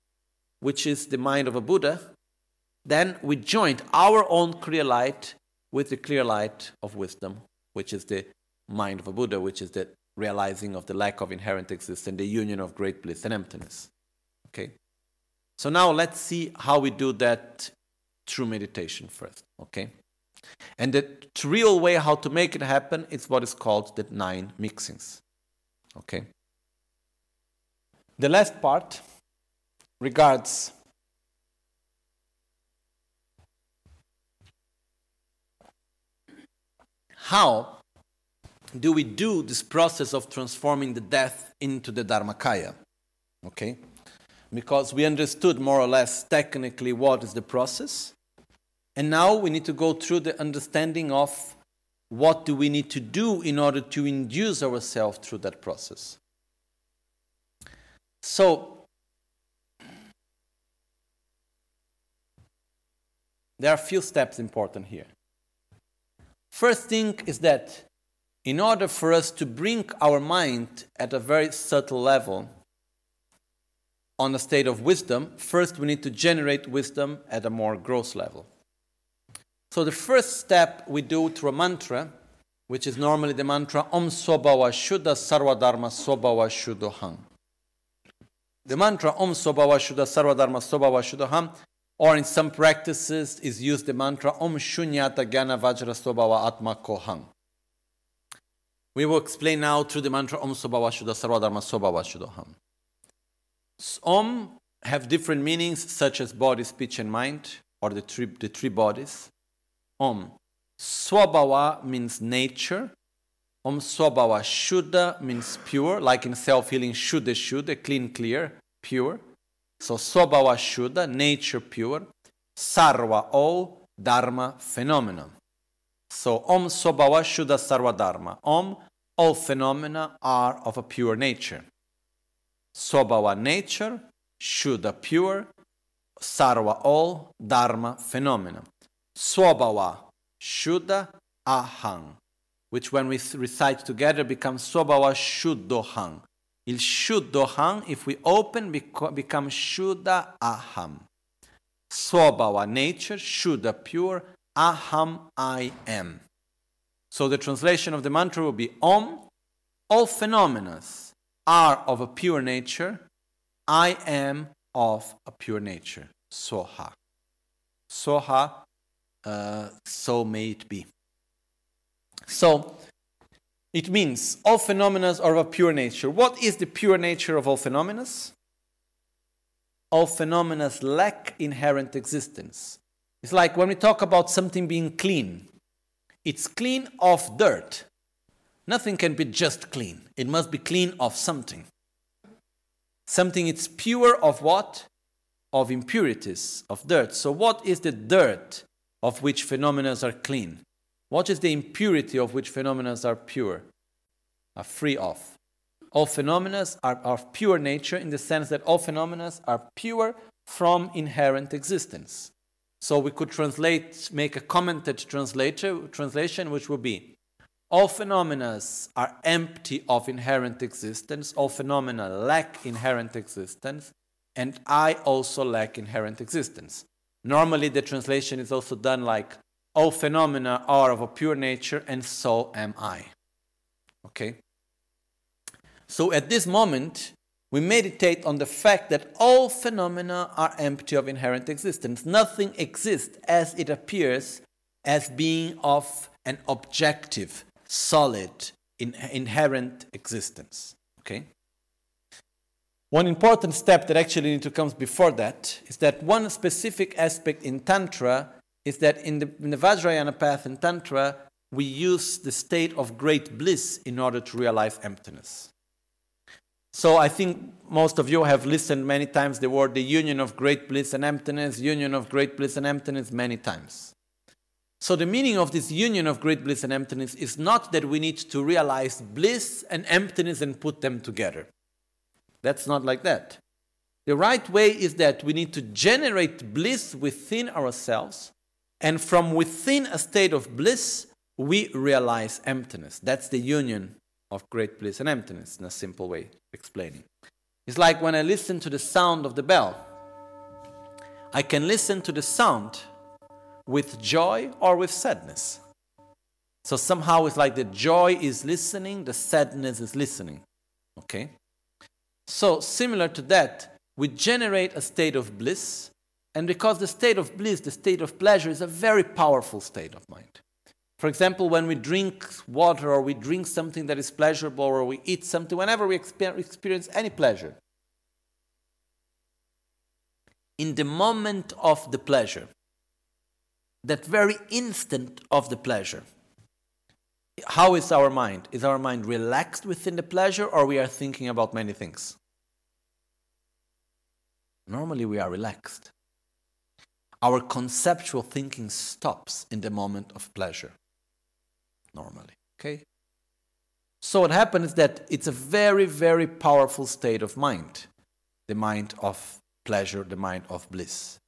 which is the mind of a Buddha, then we joined our own clear light with the clear light of wisdom, which is the mind of a Buddha, which is the realizing of the lack of inherent existence, the union of great bliss and emptiness. Okay? So now let's see how we do that through meditation first. Okay? And the real way how to make it happen is what is called the nine mixings. Okay? The last part regards how do we do this process of transforming the death into the Dharmakaya? Okay? Because we understood more or less technically what is the process. And now we need to go through the understanding of what do we need to do in order to induce ourselves through that process. So, there are a few steps important here. First thing is that in order for us to bring our mind at a very subtle level on a state of wisdom, first we need to generate wisdom at a more gross level. So the first step we do through a mantra, which is normally the mantra Om Sobhava Shuddha Sarvadharma Sobhava Shuddhaham. The mantra Om Sobhava Shuddha Sarvadharma Sobhava Shuddhaham, or in some practices is used the mantra Om Shunyata Gana Vajra Sobhava Atma Koham. We will explain now through the mantra Om Sobhava Shuddha Sarvadharma Sobhava Shuddhaham. Om have different meanings such as body, speech and mind, or the three, the three bodies. Om. Swabhava means nature. Om Swabhava Shuddha means pure, like in self-healing Shuddha Shuddha, clean, clear, pure. So Swabhava Shuddha, nature pure. Sarva, all, Dharma, phenomenon. So Om Swabhava Shuddha Sarva Dharma. Om, all phenomena are of a pure nature. Swabhava nature, Shuddha pure, Sarva all, Dharma phenomena. Swabhava, Shuddha, Ahang, which when we recite together becomes Swabhava Shuddhoham. Il Shuddhoham, if we open, become Shuddha Aham. Swabhava, nature, Shuddha, pure, Aham, I am. So the translation of the mantra will be Om, all phenomena are of a pure nature, I am of a pure nature. Soha. Soha uh, so may it be. So, it means all phenomena are of a pure nature. What is the pure nature of all phenomena? All phenomena lack inherent existence. It's like when we talk about something being clean, it's clean of dirt. Nothing can be just clean, it must be clean of something. Something it's pure of what? Of impurities, of dirt. So, what is the dirt of which phenomena are clean? What is the impurity of which phenomena are pure, are free of? All phenomena are of pure nature in the sense that all phenomena are pure from inherent existence. So we could translate, make a commented translation, which would be all phenomena are empty of inherent existence, all phenomena lack inherent existence, and I also lack inherent existence. Normally, the translation is also done like, all phenomena are of a pure nature, and so am I. Okay? So at this moment, we meditate on the fact that all phenomena are empty of inherent existence. Nothing exists as it appears as being of an objective, solid, in, inherent existence. Okay? One important step that actually comes before that is that one specific aspect in Tantra is that in the, in the Vajrayana path in Tantra, we use the state of great bliss in order to realize emptiness. So I think most of you have listened many times the word the union of great bliss and emptiness, union of great bliss and emptiness many times. So the meaning of this union of great bliss and emptiness is not that we need to realize bliss and emptiness and put them together. That's not like that. The right way is that we need to generate bliss within ourselves, and from within a state of bliss, we realize emptiness. That's the union of great bliss and emptiness, in a simple way explaining. It's like when I listen to the sound of the bell. I can listen to the sound with joy or with sadness. So somehow it's like the joy is listening, the sadness is listening. Okay? So, similar to that, we generate a state of bliss, and because the state of bliss, the state of pleasure, is a very powerful state of mind. For example, when we drink water or we drink something that is pleasurable or we eat something, whenever we experience any pleasure, in the moment of the pleasure, that very instant of the pleasure, how is our mind? Is our mind relaxed within the pleasure or we are thinking about many things? Normally we are relaxed. Our conceptual thinking stops in the moment of pleasure. Normally, okay? So what happens is that it's a very, very powerful state of mind, the mind of pleasure, the mind of bliss.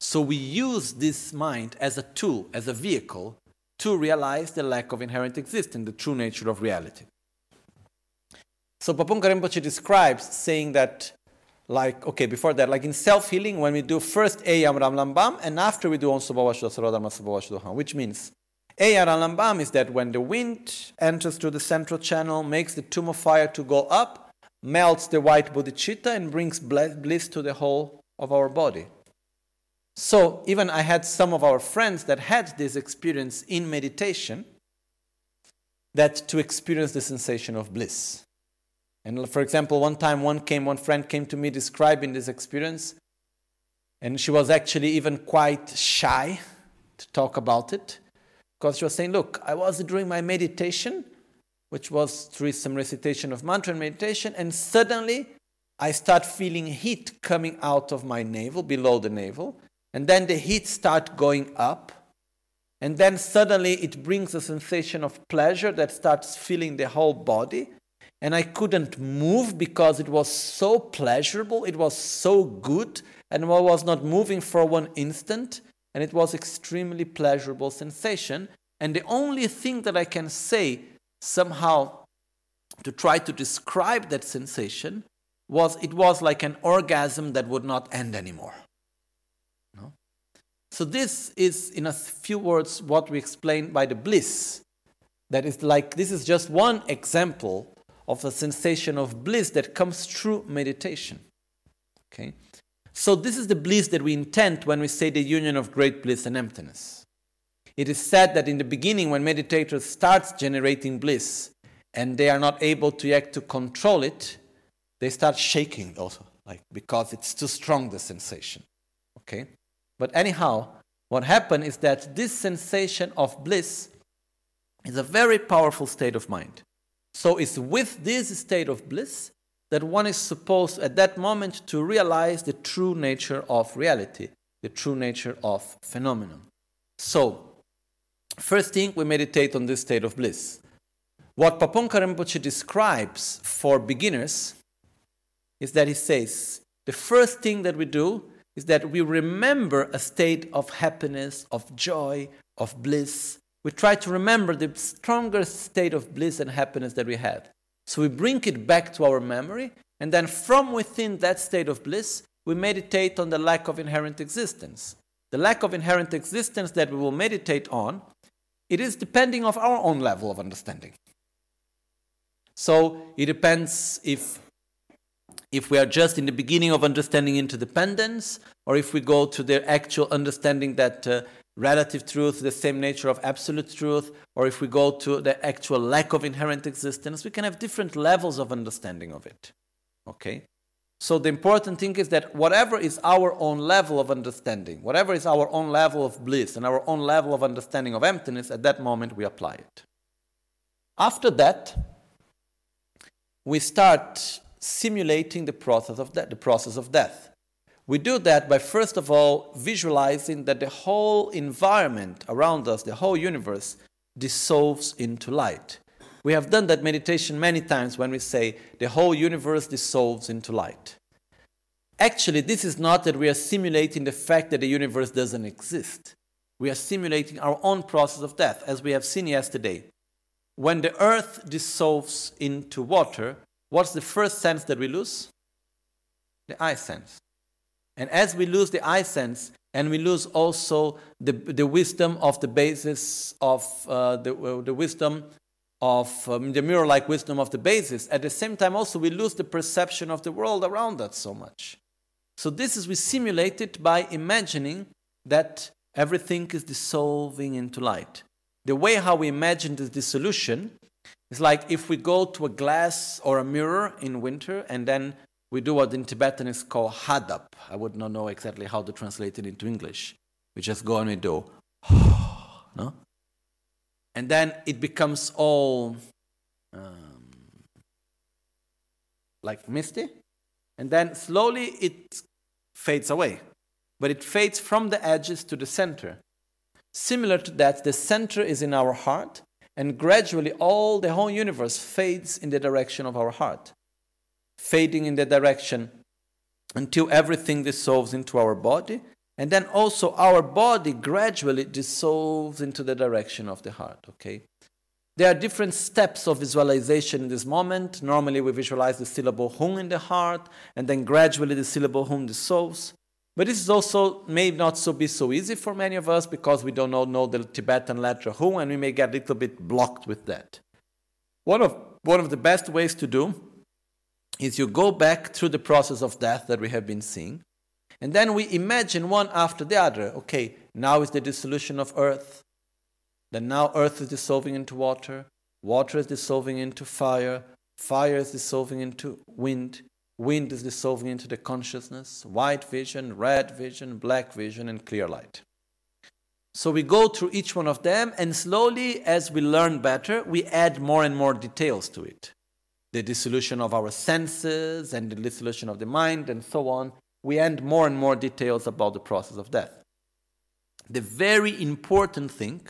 So we use this mind as a tool, as a vehicle to realize the lack of inherent existence, the true nature of reality. So Pabongka Rinpoche describes saying that, like, okay, before that, like in self healing, when we do first Eyam Ram Lambam, and after we do Onso Bawashu which means Eyam Ram Lambam is that when the wind enters through the central channel, makes the tummo fire to go up, melts the white bodhicitta, and brings bliss to the whole of our body. So even I had some of our friends that had this experience in meditation that to experience the sensation of bliss. And for example, one time one came, one friend came to me describing this experience, and she was actually even quite shy to talk about it because she was saying, Look, I was doing my meditation, which was through some recitation of mantra and meditation, and suddenly I start feeling heat coming out of my navel, below the navel, and then the heat start going up and then suddenly it brings a sensation of pleasure that starts filling the whole body and i couldn't move because it was so pleasurable it was so good and I was not moving for one instant and it was extremely pleasurable sensation. And the only thing that i can say somehow to try to describe that sensation was it was like an orgasm that would not end anymore. So this is, in a few words, what we explain by the bliss. That is like, this is just one example of a sensation of bliss that comes through meditation. Okay? So this is the bliss that we intend when we say the union of great bliss and emptiness. It is said that in the beginning, when meditators start generating bliss and they are not able to act to control it, they start shaking also, like because it's too strong the sensation. Okay? But anyhow, what happened is that this sensation of bliss is a very powerful state of mind. So it's with this state of bliss that one is supposed at that moment to realize the true nature of reality, the true nature of phenomenon. So, first thing, we meditate on this state of bliss. What Pabongka Rinpoche describes for beginners is that he says, the first thing that we do is that we remember a state of happiness, of joy, of bliss. We try to remember the strongest state of bliss and happiness that we had. So we bring it back to our memory, and then from within that state of bliss, we meditate on the lack of inherent existence. The lack of inherent existence that we will meditate on, it is depending of our own level of understanding. So it depends if if we are just in the beginning of understanding interdependence, or if we go to the actual understanding that uh, relative truth the same nature of absolute truth, or if we go to the actual lack of inherent existence, we can have different levels of understanding of it. Okay? So the important thing is that whatever is our own level of understanding, whatever is our own level of bliss and our own level of understanding of emptiness, at that moment we apply it. After that, we start simulating the process of death, the process of death. We do that by first of all visualizing that the whole environment around us, the whole universe, dissolves into light. We have done that meditation many times when we say the whole universe dissolves into light. Actually, this is not that we are simulating the fact that the universe doesn't exist. We are simulating our own process of death, as we have seen yesterday. when the earth dissolves into water, what's the first sense that we lose? The eye sense. And as we lose the eye sense, and we lose also the, the wisdom of the basis of uh, the, uh, the wisdom of um, the mirror like wisdom of the basis. At the same time, also, we lose the perception of the world around us so much. So, this is we simulate it by imagining that everything is dissolving into light. The way how we imagine this dissolution is like if we go to a glass or a mirror in winter and then we do what in Tibetan is called hadap. I would not know exactly how to translate it into English. We just go and we do, no? And then it becomes all um, like misty. And then slowly it fades away. But it fades from the edges to the center. Similar to that, the center is in our heart, and gradually all the whole universe fades in the direction of our heart fading in the direction until everything dissolves into our body. And then also our body gradually dissolves into the direction of the heart, okay? There are different steps of visualization in this moment. Normally, we visualize the syllable hum in the heart, and then gradually the syllable hum dissolves. But this is also may not so be so easy for many of us because we don't know, know the Tibetan letter hum, and we may get a little bit blocked with that. One of, one of the best ways to do is you go back through the process of death that we have been seeing, and then we imagine one after the other. Okay, now is the dissolution of earth. Then now earth is dissolving into water, water is dissolving into fire, fire is dissolving into wind, wind is dissolving into the consciousness, white vision, red vision, black vision, and clear light. So we go through each one of them, and slowly, as we learn better, we add more and more details to it the dissolution of our senses and the dissolution of the mind and so on, we add more and more details about the process of death. The very important thing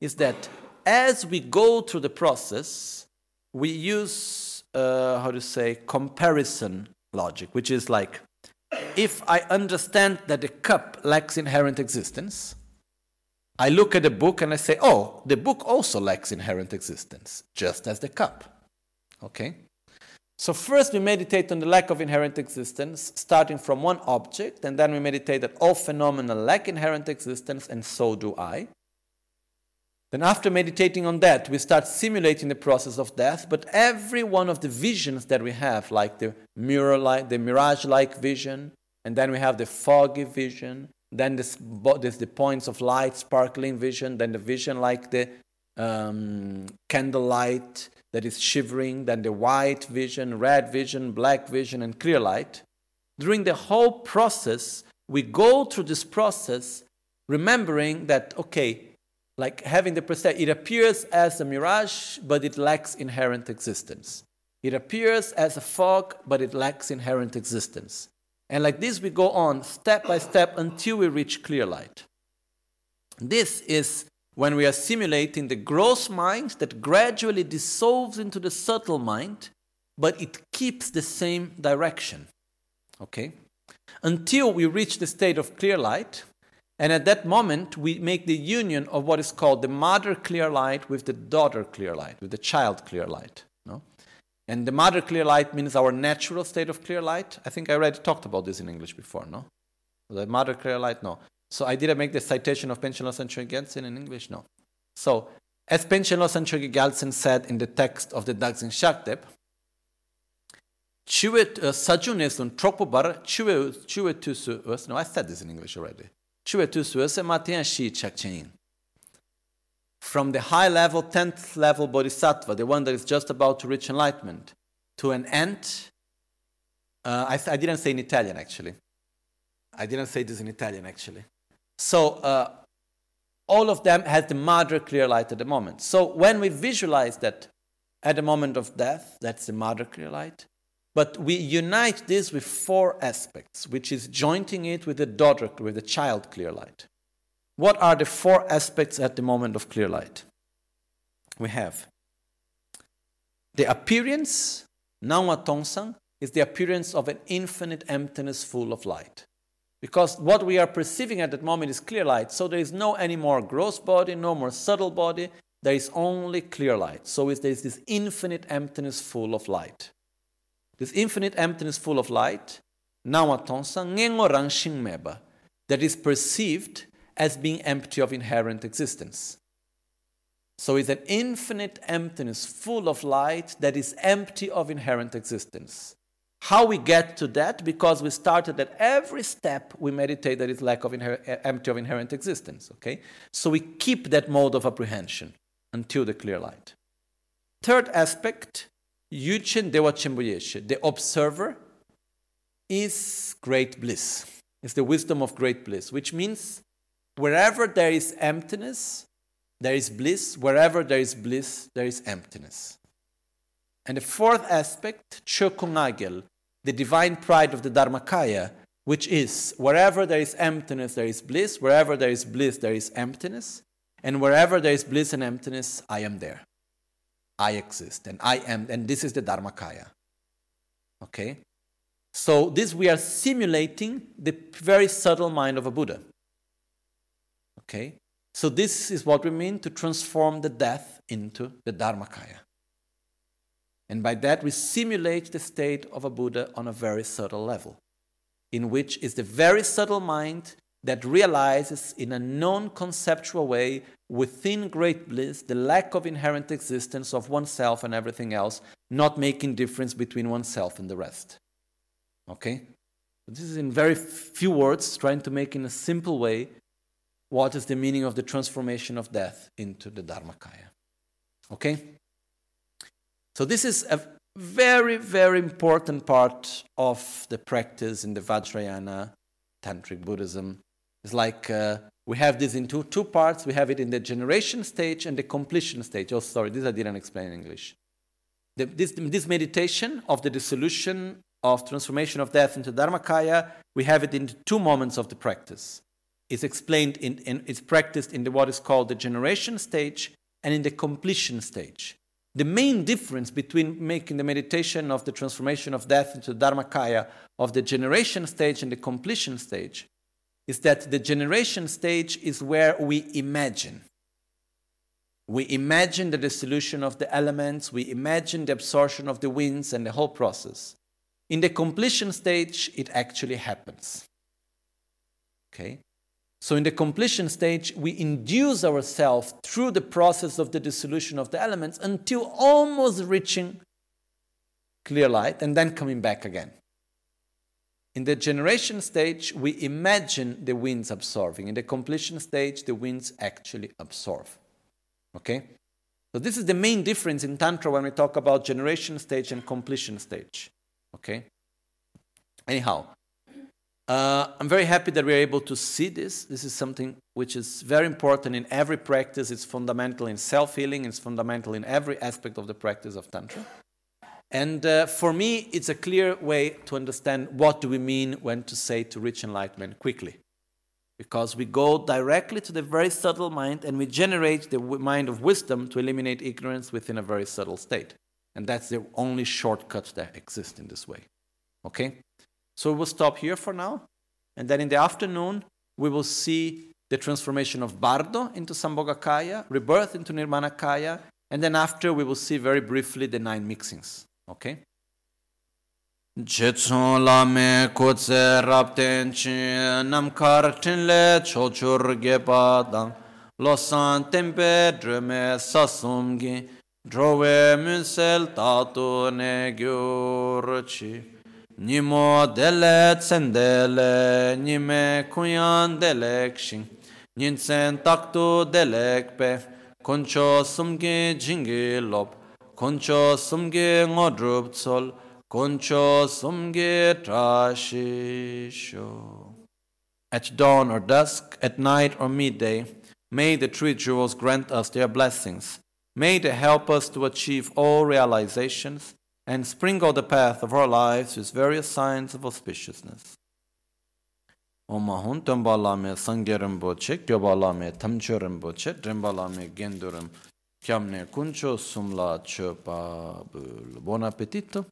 is that as we go through the process, we use, uh, how to say, comparison logic, which is like, if I understand that the cup lacks inherent existence, I look at the book and I say, oh, the book also lacks inherent existence, just as the cup. Okay? So first we meditate on the lack of inherent existence, starting from one object, and then we meditate that all phenomena lack inherent existence, and so do I. Then after meditating on that, we start simulating the process of death, but every one of the visions that we have, like the mirror like the mirage-like vision, and then we have the foggy vision, then this, there's the points of light, sparkling vision, then the vision like the um, candlelight, that is shivering, then the white vision, red vision, black vision, and clear light. During the whole process, we go through this process remembering that, okay, like having the perception, it appears as a mirage, but it lacks inherent existence. It appears as a fog, but it lacks inherent existence. And like this, we go on step by step until we reach clear light. This is when we are simulating the gross mind that gradually dissolves into the subtle mind, but it keeps the same direction. Okay? Until we reach the state of clear light, and at that moment we make the union of what is called the mother clear light with the daughter clear light, with the child clear light. No? And the mother clear light means our natural state of clear light. I think I already talked about this in English before, no? The mother clear light, no. So I didn't make the citation of Panchen Losang Chökyi Gyaltsen in English, no. So, as Panchen Losang Chökyi Gyaltsen said in the text of the Chuet uh, sajunesun tropobar chue chue tusu. No, I said this in English already. Chue tusu us matian shi chakchein. From the high level, 10th level bodhisattva, the one that is just about to reach enlightenment, to an ant. Uh, I, I didn't say in Italian actually. I didn't say this in Italian actually. So uh, all of them has the mother clear light at the moment. So when we visualize that at the moment of death, that's the mother clear light. But we unite this with four aspects, which is jointing it with the with the child clear light. What are the four aspects at the moment of clear light? We have the appearance, Nawa Tongsang, is the appearance of an infinite emptiness full of light. Because what we are perceiving at that moment is clear light. So there is no any more gross body, no more subtle body. there is only clear light. So there is this infinite emptiness full of light. This infinite emptiness full of light, nawatonsa ngengo rangshing meba, that is perceived as being empty of inherent existence. So it's an infinite emptiness full of light that is empty of inherent existence. How we get to that? Because we started at every step we meditate that is lack of inher- eh, empty of inherent existence. Okay, so we keep that mode of apprehension until the clear light. Third aspect, Yuchen Dewa the observer is great bliss. It's the wisdom of great bliss, which means wherever there is emptiness, there is bliss. Wherever there is bliss, there is emptiness. And the fourth aspect, Chokungagel, the divine pride of the Dharmakaya, which is wherever there is emptiness, there is bliss. Wherever there is bliss, there is emptiness. And wherever there is bliss and emptiness, I am there. I exist and I am, and this is the Dharmakaya. Okay? So, this we are simulating the very subtle mind of a Buddha. Okay? So, this is what we mean to transform the death into the Dharmakaya. And by that, we simulate the state of a Buddha on a very subtle level, in which is the very subtle mind that realizes in a non conceptual way, within great bliss, the lack of inherent existence of oneself and everything else, not making difference between oneself and the rest. Okay? This is in very few words, trying to make in a simple way what is the meaning of the transformation of death into the Dharmakaya. Okay? So, this is a very, very important part of the practice in the Vajrayana Tantric Buddhism. It's like uh, we have this in two, two parts. We have it in the generation stage and the completion stage. Oh, sorry, this I didn't explain in English. The, this, this meditation of the dissolution of transformation of death into Dharmakaya, we have it in two moments of the practice. It's explained in, in it's practiced in the, what is called the generation stage and in the completion stage. The main difference between making the meditation of the transformation of death into Dharmakaya of the generation stage and the completion stage is that the generation stage is where we imagine. We imagine the dissolution of the elements, we imagine the absorption of the winds and the whole process. In the completion stage, it actually happens. Okay? So, in the completion stage, we induce ourselves through the process of the dissolution of the elements until almost reaching clear light and then coming back again. In the generation stage, we imagine the winds absorbing. In the completion stage, the winds actually absorb. Okay? So, this is the main difference in Tantra when we talk about generation stage and completion stage. Okay? Anyhow, uh, I'm very happy that we're able to see this. This is something which is very important in every practice. It's fundamental in self healing, it's fundamental in every aspect of the practice of Tantra. And uh, for me, it's a clear way to understand what do we mean when to say to reach enlightenment quickly. Because we go directly to the very subtle mind and we generate the mind of wisdom to eliminate ignorance within a very subtle state. And that's the only shortcut that exists in this way. Okay? So we'll stop here for now. And then in the afternoon, we will see the transformation of Bardo into Sambhogakaya, rebirth into Nirmanakaya, and then after we will see very briefly the nine mixings. Okay? Jetson la me kotse rapten chi nam kartin le chochur gepa dang lo san tempe sasum gi munsel tatu ne gyurchi Nimo dele tsendele, nime kunyan delek shing, ninsen taktu delek pe, koncho sumge jingi lop, koncho sumge ngodrup tsol, koncho sumge trashisho. At dawn or dusk, at night or midday, may the three jewels grant us their blessings. May they help us to achieve all realizations and sprinkle the path of our lives with various signs of auspiciousness. Oma hun tembala me sangerim boche, kyobala me tamchorim boche, drembala me gendurim, kyamne kuncho sumla chopa Buon appetito!